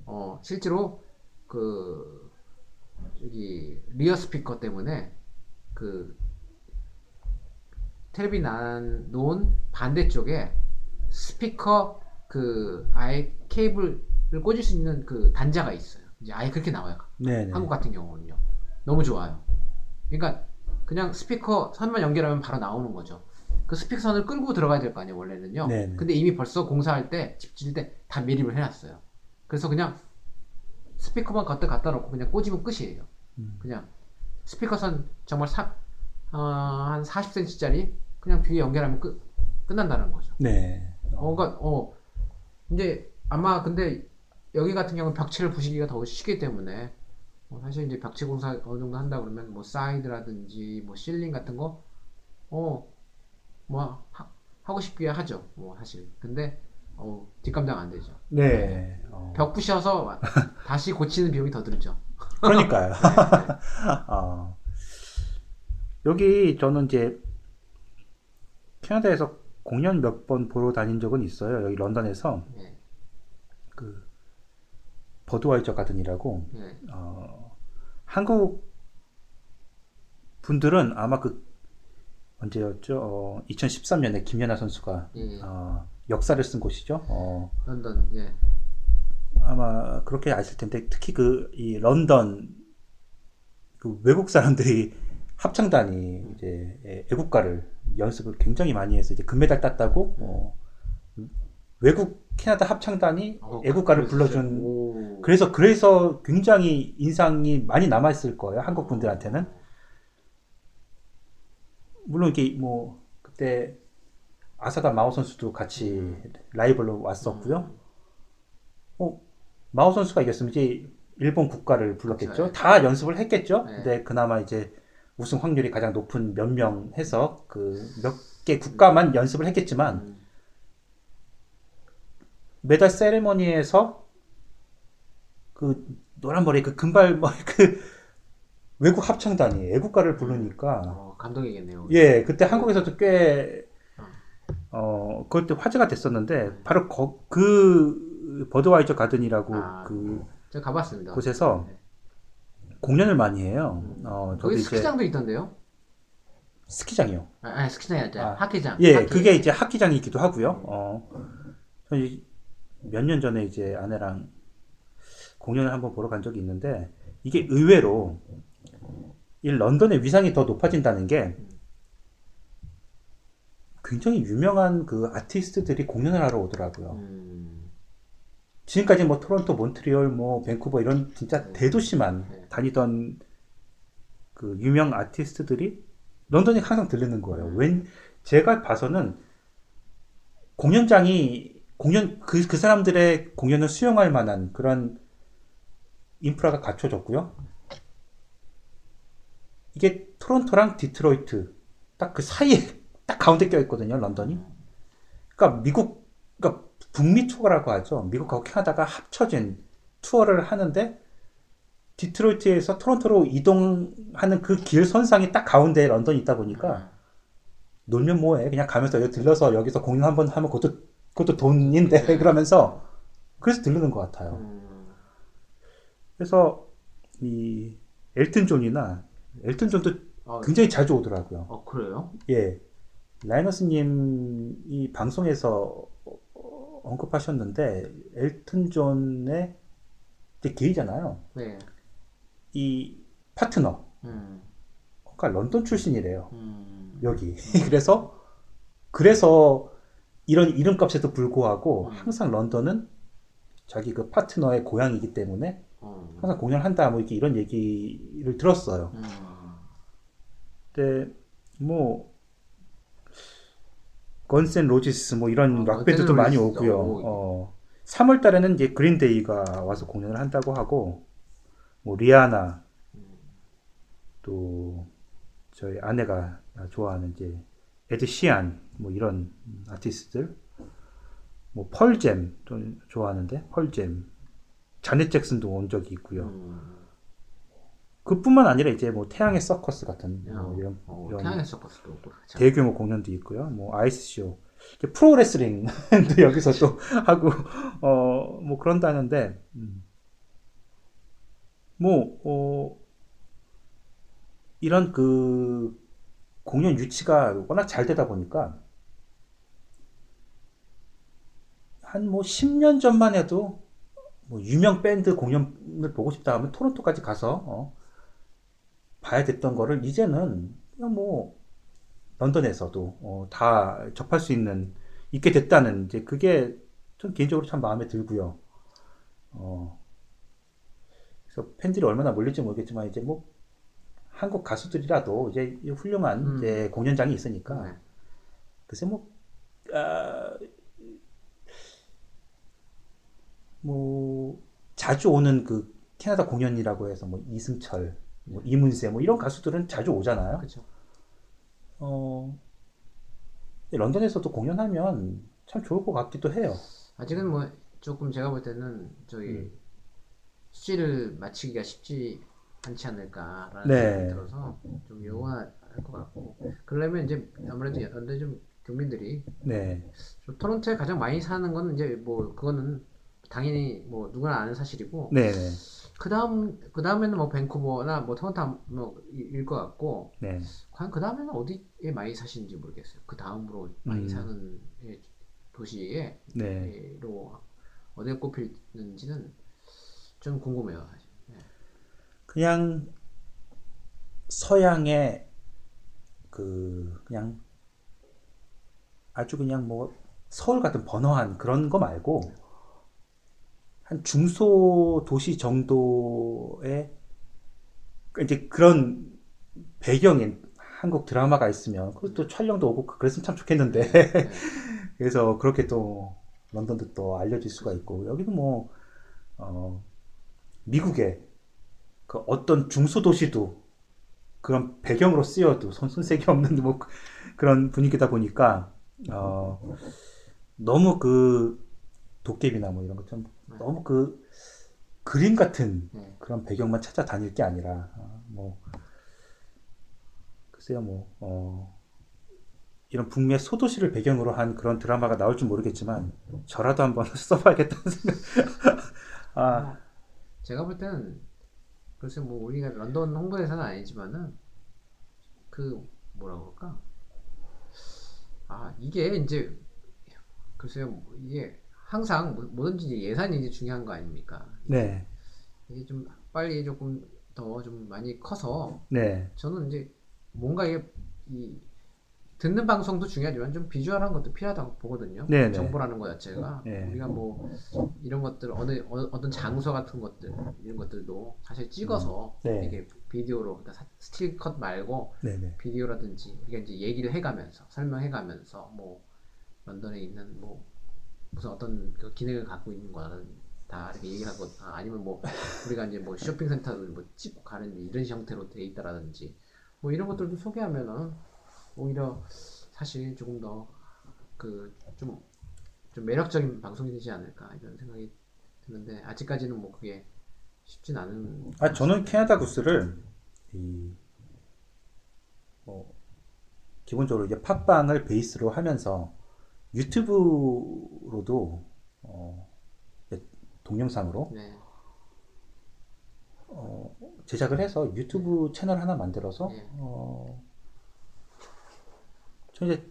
어, 실제로 그 저기 리어 스피커 때문에 그 텔레비 난 놓은 반대쪽에 스피커 그 아예 케이블을 꽂을 수 있는 그 단자가 있어요. 이제 아예 그렇게 나와요. 네네. 한국 같은 경우는요. 너무 좋아요. 그러니까 그냥 스피커 선만 연결하면 바로 나오는 거죠. 그 스피커 선을 끌고 들어가야 될 거 아니에요, 원래는요. 네네. 근데 이미 벌써 공사할 때, 집 지을 때 다 매립을 해놨어요. 그래서 그냥 스피커만 갖다 갖다 놓고 그냥 꽂으면 끝이에요. 음. 그냥 스피커 선 정말 사, 어, 한 40cm짜리 그냥 뒤에 연결하면 끝, 끝난다는 거죠. 네. 어, 그러니까 어 이제 아마 근데 여기 같은 경우는 벽체를 부시기가 더 쉽기 때문에 뭐 사실 이제 벽체 공사 어느 정도 한다 그러면 뭐 사이드라든지 뭐 실링 같은 거 어 뭐 하고 싶게 하죠 뭐 사실 근데 어 뒷감당 안 되죠 네. 어. 벽 부셔서 다시 고치는 비용이 더 들죠 그러니까요. 네, 네. 어. 여기 저는 이제 캐나다에서 공연 몇 번 보러 다닌 적은 있어요. 여기 런던에서 네, 그 버드와이저 가든이라고 네. 어, 한국 분들은 아마 그 언제였죠? 어, 2013년에 김연아 선수가 예, 어, 역사를 쓴 곳이죠. 어, 런던 예 아마 그렇게 아실 텐데 특히 그 이 런던 그 외국 사람들이 합창단이 이제 애- 애국가를 연습을 굉장히 많이 해서 이제 금메달 땄다고 어, 외국 캐나다 합창단이 어, 애국가를. 불러준 오. 그래서 그래서 굉장히 인상이 많이 남아 있을 거예요 한국 분들한테는 물론 이게 뭐 그때 아사다 마오 선수도 같이 라이벌로 왔었고요. 어, 마오 선수가 이겼으면 이제 일본 국가를 불렀겠죠. 그렇죠. 다 연습을 했겠죠. 네. 근데 그나마 이제 우승 확률이 가장 높은 몇 명 해서 그 몇 개 국가만 연습을 했겠지만 음. 메달 세레머니에서 그 노란 머리 그 금발 머리 그 외국 합창단이 애국가를 부르니까 어, 감동이겠네요. 예, 그때 한국에서도 꽤, 어, 그때 화제가 됐었는데, 바로 거, 그, 버드와이저 가든이라고 아, 그 제가 가봤습니다. 곳에서 네. 공연을 많이 해요. 어, 저도 거기 이제 스키장도 있던데요? 스키장이요. 아, 아니 스키장이 아니라 아, 하키장. 예, 하키. 그게 이제 하키장이기도 하고요. 어, 몇년 전에 이제 아내랑 공연을 한번 보러 간 적이 있는데, 이게 의외로 이 런던의 위상이 더 높아진다는 게 굉장히 유명한 그 아티스트들이 공연을 하러 오더라고요. 음, 지금까지 뭐 토론토, 몬트리올, 뭐 밴쿠버 이런 진짜 대도시만 네. 다니던 그 유명 아티스트들이 런던에 항상 들르는 거예요. 웬 제가 봐서는 공연장이 공연 그, 그 사람들의 공연을 수용할 만한 그런 인프라가 갖춰졌고요. 이게 토론토랑 디트로이트 딱 그 사이에 딱 가운데 껴 있거든요, 런던이. 그러니까 미국 그러니까 북미 투어라고 하죠. 미국하고 캐나다가 합쳐진 투어를 하는데 디트로이트에서 토론토로 이동하는 그 길 선상이 딱 가운데에 런던이 있다 보니까 놀면 뭐해 그냥 가면서 여기 들러서 여기서 공연 한 번 하면 그것도 그것도 돈인데 그러면서 그래서 들르는 것 같아요. 음, 그래서 이 엘튼 존이나 엘튼 존도 어, 굉장히 자주 오더라고요. 어 그래요? 예, 라이너스님 이 방송에서 어, 언급하셨는데 엘튼 존의 게이잖아요. 네. 이 파트너, 음, 그러니까 런던 출신이래요. 음, 여기. 그래서 그래서 이런 이름값에도 불구하고 음. 항상 런던은 자기 그 파트너의 고향이기 때문에 어, 항상 공연한다 뭐 이렇게 이런 얘기를 들었어요. 음, 근데 뭐 Guns N' Roses 뭐 이런 아, 락밴드도 많이. 오고요. 오. 어, 3월 달에는 이제 Green Day가 와서 공연을 한다고 하고 뭐 리아나 또 저희 아내가 좋아하는 이제 Ed Sheeran 뭐 이런 아티스트들 뭐 Pearl Jam 또 좋아하는데 Pearl Jam Janet Jackson도 온 적이 있고요. 음, 그뿐만 아니라 이제 뭐 태양의 서커스 같은 야, 뭐 이런, 어, 이런 태양의 서커스도 오고. 대규모 공연도 있고요. 뭐 아이스쇼, 프로레슬링도 여기서 또 하고 어 뭐 그런다는데 음. 뭐 어, 이런 그 공연 유치가 워낙 잘 되다 보니까 한 뭐 10년 전만 해도 뭐 유명 밴드 공연을 보고 싶다 하면 토론토까지 가서 어, 봐야 됐던 거를 이제는 뭐 런던에서도 어, 다 접할 수 있는 있게 됐다는 이제 그게 전 개인적으로 참 마음에 들고요. 어, 그래서 팬들이 얼마나 몰릴지 모르겠지만 이제 뭐 한국 가수들이라도 이제 훌륭한 음. 이제 공연장이 있으니까 네. 글쎄 뭐, 아, 뭐 자주 오는 그 캐나다 공연이라고 해서 뭐 이승철, 뭐 이문세 뭐 이런 가수들은 자주 오잖아요. 그렇죠. 어, 런던에서도 공연하면 참 좋을 것 같기도 해요. 아직은 뭐 조금 제가 볼 때는 저희 음. 수치를 맞추기가 쉽지 않지 않을까라는 네. 생각이 들어서 좀 요원할 것 같고 그러려면 이제 아무래도 연대 좀 국민들이 네, 좀 토론토에 가장 많이 사는 건 이제 뭐 그거는 당연히 뭐 누구나 아는 사실이고 네, 네, 그 다음 그 다음에는 뭐 밴쿠버나 뭐 토론토 뭐일 것 같고 네. 과연 그 다음에는 어디에 많이 사시는지 모르겠어요. 그 다음으로 많이 음. 사는 예, 도시에 네. 로 어디에 꼽히는지는 좀 궁금해요. 사실. 네. 그냥 서양의 그 그냥 아주 그냥 뭐 서울 같은 번화한 그런 거 말고 한 중소 도시 정도의 이제 그런 배경인 한국 드라마가 있으면 그것도 촬영도 오고 그랬으면 참 좋겠는데 네. 그래서 그렇게 또 런던도 또 알려질 수가 있고 여기도 뭐 어, 미국의 그 어떤 중소도시도 그런 배경으로 쓰여도 손, 손색이 없는 뭐 그- 그런 분위기다 보니까 어, 너무 그 도깨비나 뭐 이런 것좀 너무 그 그림 같은 네. 그런 배경만 찾아다닐 게 아니라 어, 뭐 글쎄요 뭐 어, 이런 북미의 소도시를 배경으로 한 그런 드라마가 나올 줄 모르겠지만 저라도 한번 써봐야겠다는 생각. 아, 제가 볼 때는 글쎄 뭐 우리가 런던 홍보대사는 아니지만은 그 뭐라 그럴까? 아 이게 이제 글쎄요 뭐 이게 항상 뭐- 뭐든지 이제 예산이 이제 중요한 거 아닙니까? 네, 이게 좀 빨리 조금 더 좀 많이 커서 네, 저는 이제 뭔가 이게 이 듣는 방송도 중요하지만 좀 비주얼한 것도 필요하다고 보거든요. 네네. 정보라는 것 자체가 네. 우리가 뭐 이런 것들 어느 어- 어떤 장소 같은 것들 이런 것들도 사실 찍어서 음. 네. 이게 비디오로 그러니까 사- still cut 말고 네, 네, 비디오라든지 우리가 이제 얘기를 해가면서 설명해가면서 뭐 런던에 있는 뭐 무슨 어떤 그 기능을 갖고 있는 거는 다 이렇게 얘기를 하고 아, 아니면 뭐 우리가 이제 뭐 쇼핑센터를 뭐 찍고 가는 이런 형태로 돼 있다라든지 뭐 이런 것들도 소개하면은 오히려 사실 조금 더 그 좀좀 매력적인 방송이 되지 않을까 이런 생각이 드는데 아직까지는 뭐 그게 쉽진 않은 아 저는 캐나다 구스를 이뭐 기본적으로 이제 팟빵을 베이스로 하면서 유튜브로도 어, 동영상으로 네, 어, 제작을 해서 유튜브 채널 하나 만들어서 네. 어, 저 이제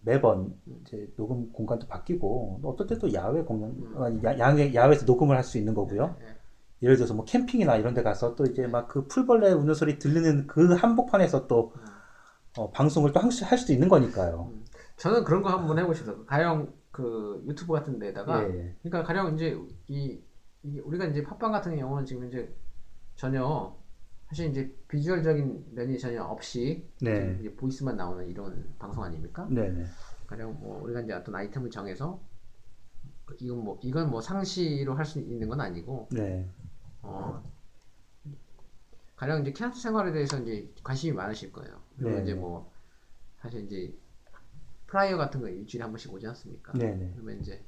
매번 이제 녹음 공간도 바뀌고 어떨 때 또 야외 공연 아, 야, 야외 야외에서 녹음을 할 수 있는 거고요. 네, 예를 들어서 뭐 캠핑이나 이런 데 가서 또 이제 막 그 풀벌레 우는 소리 들리는 그 한복판에서 또 어, 방송을 또 할 수도 있는 거니까요. 저는 그런 거 한번 해보고 싶어요. 가령 그 유튜브 같은 데다가 예. 그러니까 가령 이제 이, 이 우리가 이제 팟빵 같은 경우는 지금 이제 전혀 사실 이제 비주얼적인 면이 전혀 없이 네. 이제 보이스만 나오는 이런 방송 아닙니까? 네, 네. 가령 뭐 우리가 이제 어떤 아이템을 정해서 그 이건 뭐 이건 뭐 상시로 할 수 있는 건 아니고 네. 어 가령 이제 캐나다 생활에 대해서 이제 관심이 많으실 거예요. 그리고 네. 이제 뭐 사실 이제 flyer 같은 거 일주일에 한 번씩 오지 않습니까? 네, 네. 그러면 이제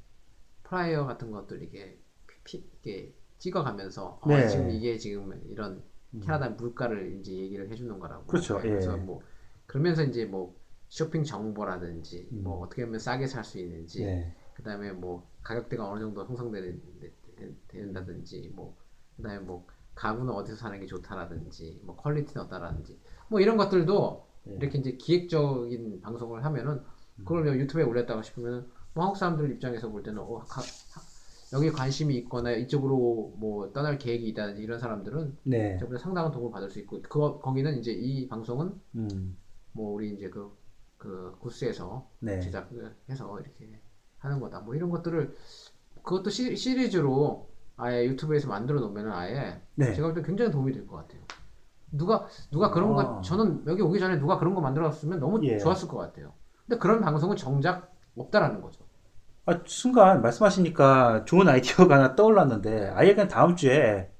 flyer 같은 것들 이게 피, 이게 찍어가면서 어, 네. 음. 지금 이게 지금 이런 캐나다 물가를 이제 얘기를 해주는 거라고. 그렇죠. 그래서 예. 뭐 그러면서 이제 뭐 쇼핑 정보라든지 음. 뭐 어떻게 하면 싸게 살 수 있는지 네. 그다음에 뭐 가격대가 어느 정도 형성된다든지 뭐 그다음에 뭐 가구는 어디서 사는 게 좋다라든지 뭐 quality는 어떠라든지 뭐 이런 것들도 네. 이렇게 이제 기획적인 방송을 하면은 그걸 뭐 유튜브에 올렸다고 싶으면 뭐 한국 사람들 입장에서 볼 때는 어, 가, 하- 여기 관심이 있거나 이쪽으로 뭐 떠날 계획이 있다 이런 사람들은 네. 저보다 상당한 도움을 받을 수 있고 그 거기는 이제 이 방송은 음. 뭐 우리 이제 그, 그 구스에서 네. 제작해서 이렇게 하는 거다. 뭐 이런 것들을 그것도 시, 시리즈로 아예 유튜브에서 만들어 놓으면 아예 네. 제가 볼 때 굉장히 도움이 될 것 같아요. 누가 누가 그런 아. 거 저는 여기 오기 전에 누가 그런 거 만들었으면 너무 예. 좋았을 것 같아요. 근데 그런 방송은 정작 없다라는 거죠. 아, 순간 말씀하시니까 좋은 아이디어가 하나 떠올랐는데 아예 그냥 다음 주에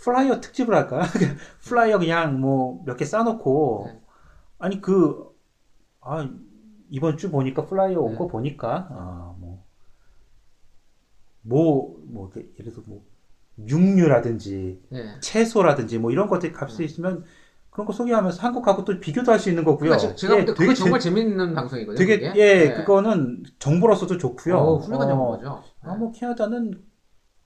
flyer 특집을 할까? flyer 그냥 뭐 몇 개 싸놓고 네. 아니 그 아, 이번 주 보니까 flyer 온 네. 거 보니까 아, 뭐 뭐, 뭐, 예를 들어 뭐, 육류라든지, 네. 채소라든지, 뭐, 이런 것들이 값이 있으면, 그런 거 소개하면서 한국하고 또 비교도 할 수 있는 거고요. 그러니까 제- 제가 볼때 예, 그거 되게 정말 재밌는 방송이거든요. 되게, 그게. 예, 네. 그거는 정보로서도 좋고요. 어, 훌륭한 어, 정보죠. 아, 뭐, 캐나다는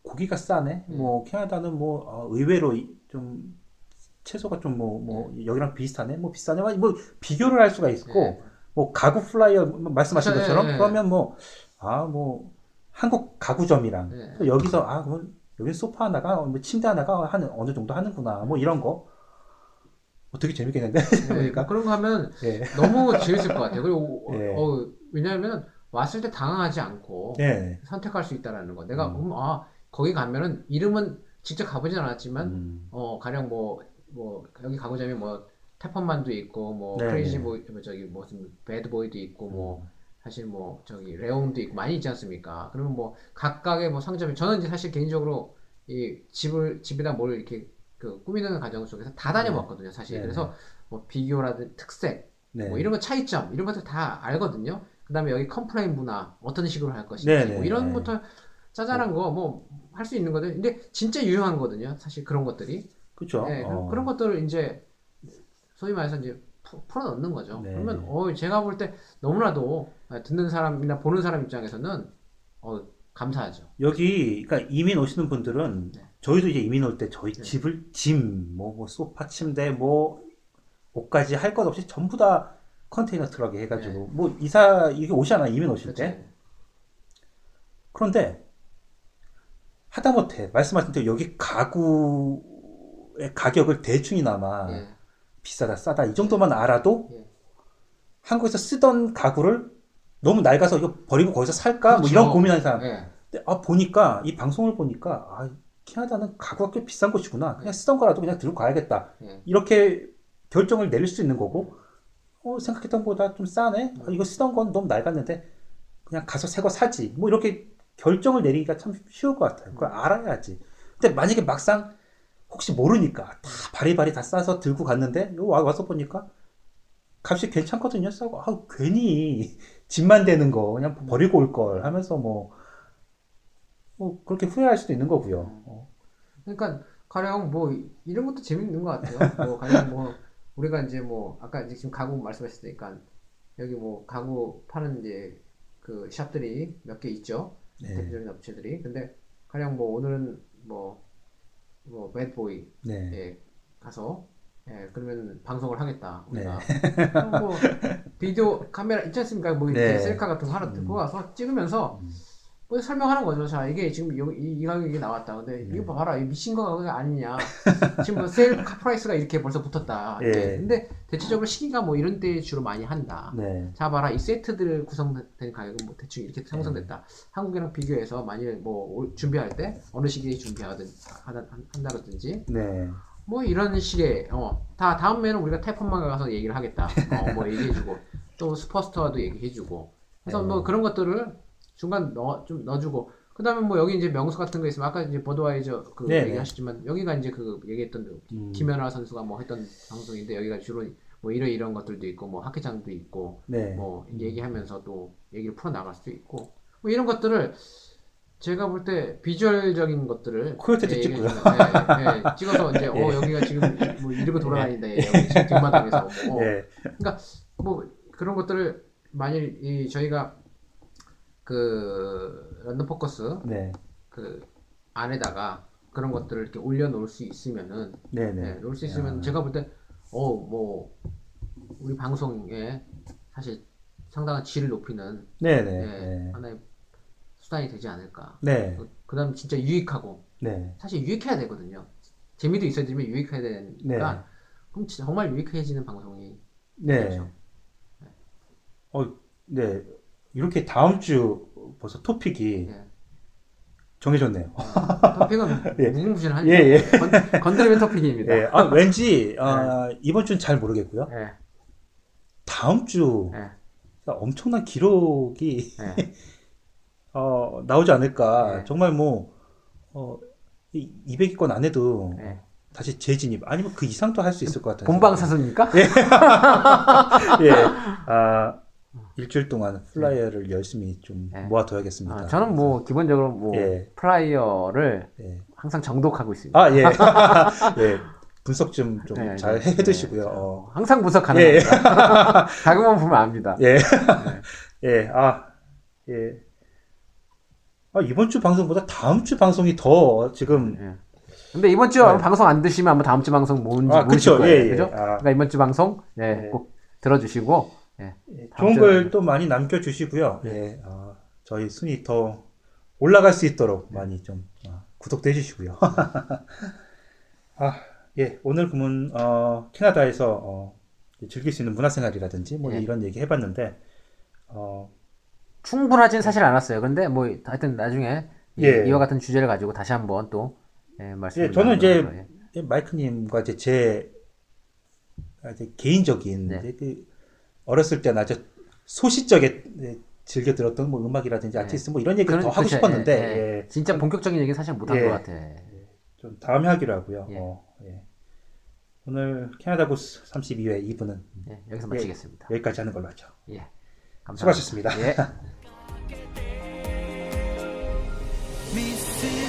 고기가 싸네. 네. 뭐, 캐나다는 뭐, 어, 의외로 이- 좀, 채소가 좀 뭐, 뭐, 여기랑 비슷하네. 뭐, 비싸네. 뭐, 비교를 할 수가 있고, 네. 뭐, 가구 flyer, 말씀하신 그쵸, 것처럼, 예, 예. 그러면 뭐, 아, 뭐, 한국 가구점이랑, 네. 또 여기서, 아, 그럼, 여기 소파 하나가, 뭐, 침대 하나가 하는, 어느 정도 하는구나. 뭐, 이런 거. 어, 되게 재밌겠는데? 네, 보니까. 그런 거 하면 예. 너무 재밌을 것 같아요. 그리고 어, 예. 어, 왜냐하면 왔을 때 당황하지 않고 네. 선택할 수 있다라는 거. 내가 음. 음, 아 거기 가면은 이름은 직접 가보진 않았지만 음. 어 가령 뭐뭐 여기 가보자면 뭐 태펀만도 있고 뭐 네, 크레이지 네. 보이 뭐 저기 무슨 배드보이도 있고 뭐 음. 사실 뭐 저기 Leon's도 있고 많이 있지 않습니까? 그러면 뭐 각각의 뭐 상점이 저는 이제 사실 개인적으로 이 집을 집에다 뭘 이렇게 그 꾸미는 과정 속에서 다 다녀봤거든요, 사실. 네. 그래서 뭐 비교라든 특색 네. 뭐 이런 거 차이점 이런 것들 다 알거든요. 그다음에 여기 complain 문화 어떤 식으로 할 것인지 네, 네, 뭐 이런 네. 것부터 짜잘한 거 뭐 할 수 있는 거들. 근데 진짜 유용한 거거든요. 사실 그런 것들이. 그렇죠. 네, 어. 그런 것들을 이제 소위 말해서 이제 푸- 풀어 넣는 거죠. 네. 그러면 어 제가 볼 때 너무나도 듣는 사람이나 보는 사람 입장에서는 어 감사하죠. 여기 그러니까 이민 오시는 분들은 네. 저희도 이제 이민 올 때 저희 네. 집을 짐, 뭐, 뭐 소파, 침대, 뭐 옷까지 할 것 없이 전부 다 컨테이너 트럭에 해가지고 뭐 이사 이게 오잖아 이민 오실 네. 그렇죠. 때. 그런데 하다못해 말씀하신 대로 여기 가구의 가격을 대충이나마 예. 비싸다 싸다 이 정도만 알아도 예. 한국에서 쓰던 가구를 너무 낡아서 이거 버리고 거기서 살까 뭐 그렇죠. 이런 고민하는 사람 예. 근데 아 보니까 이 방송을 보니까 아 캐나다는 가구가 꽤 비싼 곳이구나. 그냥 쓰던 거라도 그냥 들고 가야겠다. 예. 이렇게 결정을 내릴 수 있는 거고 어 생각했던 것보다 좀 싸네. 아, 이거 쓰던 건 너무 낡았는데 그냥 가서 새 거 사지. 뭐 이렇게 결정을 내리기가 참 쉬울 것 같아요. 그걸 알아야지. 근데 만약에 막상 혹시 모르니까 다 바리바리 다 싸서 들고 갔는데 와서 보니까 값이 괜찮거든요. 싸고. 아 괜히 집만 되는 거 그냥 버리고 올 걸 하면서 뭐, 뭐 그렇게 후회할 수도 있는 거고요 어, 그러니까 가령 뭐 이- 이런 것도 재밌는 것 같아요. 뭐 가령 뭐 우리가 이제 뭐 아까 이제 지금 가구 말씀하셨으니까 여기 뭐 가구 파는 이제 그 샵들이 몇 개 있죠. 네. 대표적인 업체들이. 근데 가령 뭐 오늘은 뭐뭐 Bad Boy에 네. 가서 예 그러면 방송을 하겠다 네. 우리가 그럼 뭐 비디오 카메라 있지 않습니까? 뭐 네. 셀카 같은 거 하나 들고 와서 찍으면서 음. 뭐 설명하는 거죠. 자, 이게 지금 요- 이, 이 가격이 나왔다. 근데 네. 이거 봐라. 이 미친 거 가격이 아니냐. 지금 뭐 세일가 price가 이렇게 벌써 붙었다. 예. 근데 대체적으로 시기가 뭐 이런 때 주로 많이 한다. 네. 자, 봐라. 이 세트들 구성된 가격은 뭐 대충 이렇게 형성됐다. 한국이랑 비교해서 만일 뭐 올- 준비할 때 어느 시기에 준비하든 한다든지 네. 뭐 이런 식의 어, 다 다음에는 우리가 태풍만 가서 얘기를 하겠다. 어, 뭐 얘기해주고 또 슈퍼스토어도 얘기해주고 그래서 네. 뭐 그런 것들을 중간 넣어 좀 넣어주고 그다음에 뭐 여기 이제 명수 같은 거 있으면 아까 이제 버드와이저 그 네, 얘기하셨지만 여기가 이제 그 얘기했던 그 음. 김연아 선수가 뭐 했던 방송인데 여기가 주로 뭐 이런 이런 것들도 있고 뭐 학회장도 있고 네. 뭐 얘기하면서 또 얘기를 풀어 나갈 수도 있고 뭐 이런 것들을 제가 볼 때 비주얼적인 것들을 코요테도 예, 찍고요. 얘기해주면, 예, 예, 찍어서 이제 어 예. 여기가 지금 뭐 이러고 돌아다닌다 예, 여기 지금 뒷마당에서 뭐, 예. 뭐 그런 것들을 만일 이 저희가 그 런던 포커스 네. 그 안에다가 그런 것들을 이렇게 올려놓을 수 있으면은 네, 네, 네. 놓을 수 있으면 제가 볼 때, 어, 뭐, 우리 방송에 사실 상당한 질을 높이는 네, 네. 예, 네. 하나의 수단이 되지 않을까. 네. 그 다음 진짜 유익하고, 네. 사실 유익해야 되거든요. 재미도 있어야 되지만 유익해야 되니까, 네. 그럼 정말 유익해지는 방송이 네. 되죠. 어, 네. 이렇게 다음 주 벌써 토픽이 예. 정해졌네요. 토픽은 예. 무궁무진한 예, 예. 건, 건드리면 토픽입니다. 예. 아, 왠지 아, 이번 주는 잘 모르겠고요. 예, 다음 주 예, 엄청난 기록이 예. 어, 나오지 않을까. 네. 정말 뭐 어, 200위권 안 해도 예. 다시 재진입 아니면 그 이상도 할 수 있을 것 같아요. 본방사수입니까? 예. 아, 일주일 동안 flyer를 열심히 좀 예. 모아둬야겠습니다. 아, 저는 뭐 기본적으로 뭐 예. flyer를 예. 항상 정독하고 있습니다. 아, 예. 예. 분석 좀좀 네, 잘 네, 해두시고요. 네, 어. 항상 분석 예, 예. 가능합니다. 가끔만 보면 압니다. 예. 예. 아, 예. 아, 이번 주 방송보다 다음 주 방송이 더 지금 예. 근데 이번 주 네. 방송 안 드시면 아마 다음 주 방송 뭔지 아, 모르실 그쵸. 거예요. 예, 예. 그죠? 아. 그러니까 이번 주 방송 예, 네. 꼭 들어주시고 예. 예, 좋은 글또 많이 남겨주시고요. 예, 아, 저희 순위 더 올라갈 수 있도록 많이 좀 아, 구독도 해주시고요. 아, 예, 오늘 그러면 어, 캐나다에서 어, 즐길 수 있는 문화생활이라든지 뭐 예. 이런 얘기 해봤는데 어, 충분하진 사실 않았어요. 근데 뭐 하여튼 나중에 이- 예. 이와 같은 주제를 가지고 다시 한번 또 예, 말씀을 예, 저는 이제. 예. 마이크님과 이제 제 아주 개인적인 네. 이제 그 어렸을 때 아주 소시적에 즐겨 들었던 뭐 음악이라든지 네. 아티스트 뭐 이런 얘기를 그, 더 하고 그쵸, 싶었는데 예, 예, 예. 진짜 본격적인 얘기는 사실 못한 예, 것 같아. 예. 좀 다음에 하기로 하고요. 예. 어, 오늘 캐나다 고스 32회 2부는 여기서 마치겠습니다. 여기까지 하는 걸로 하죠. 예. 감사합니다. 수고하셨습니다.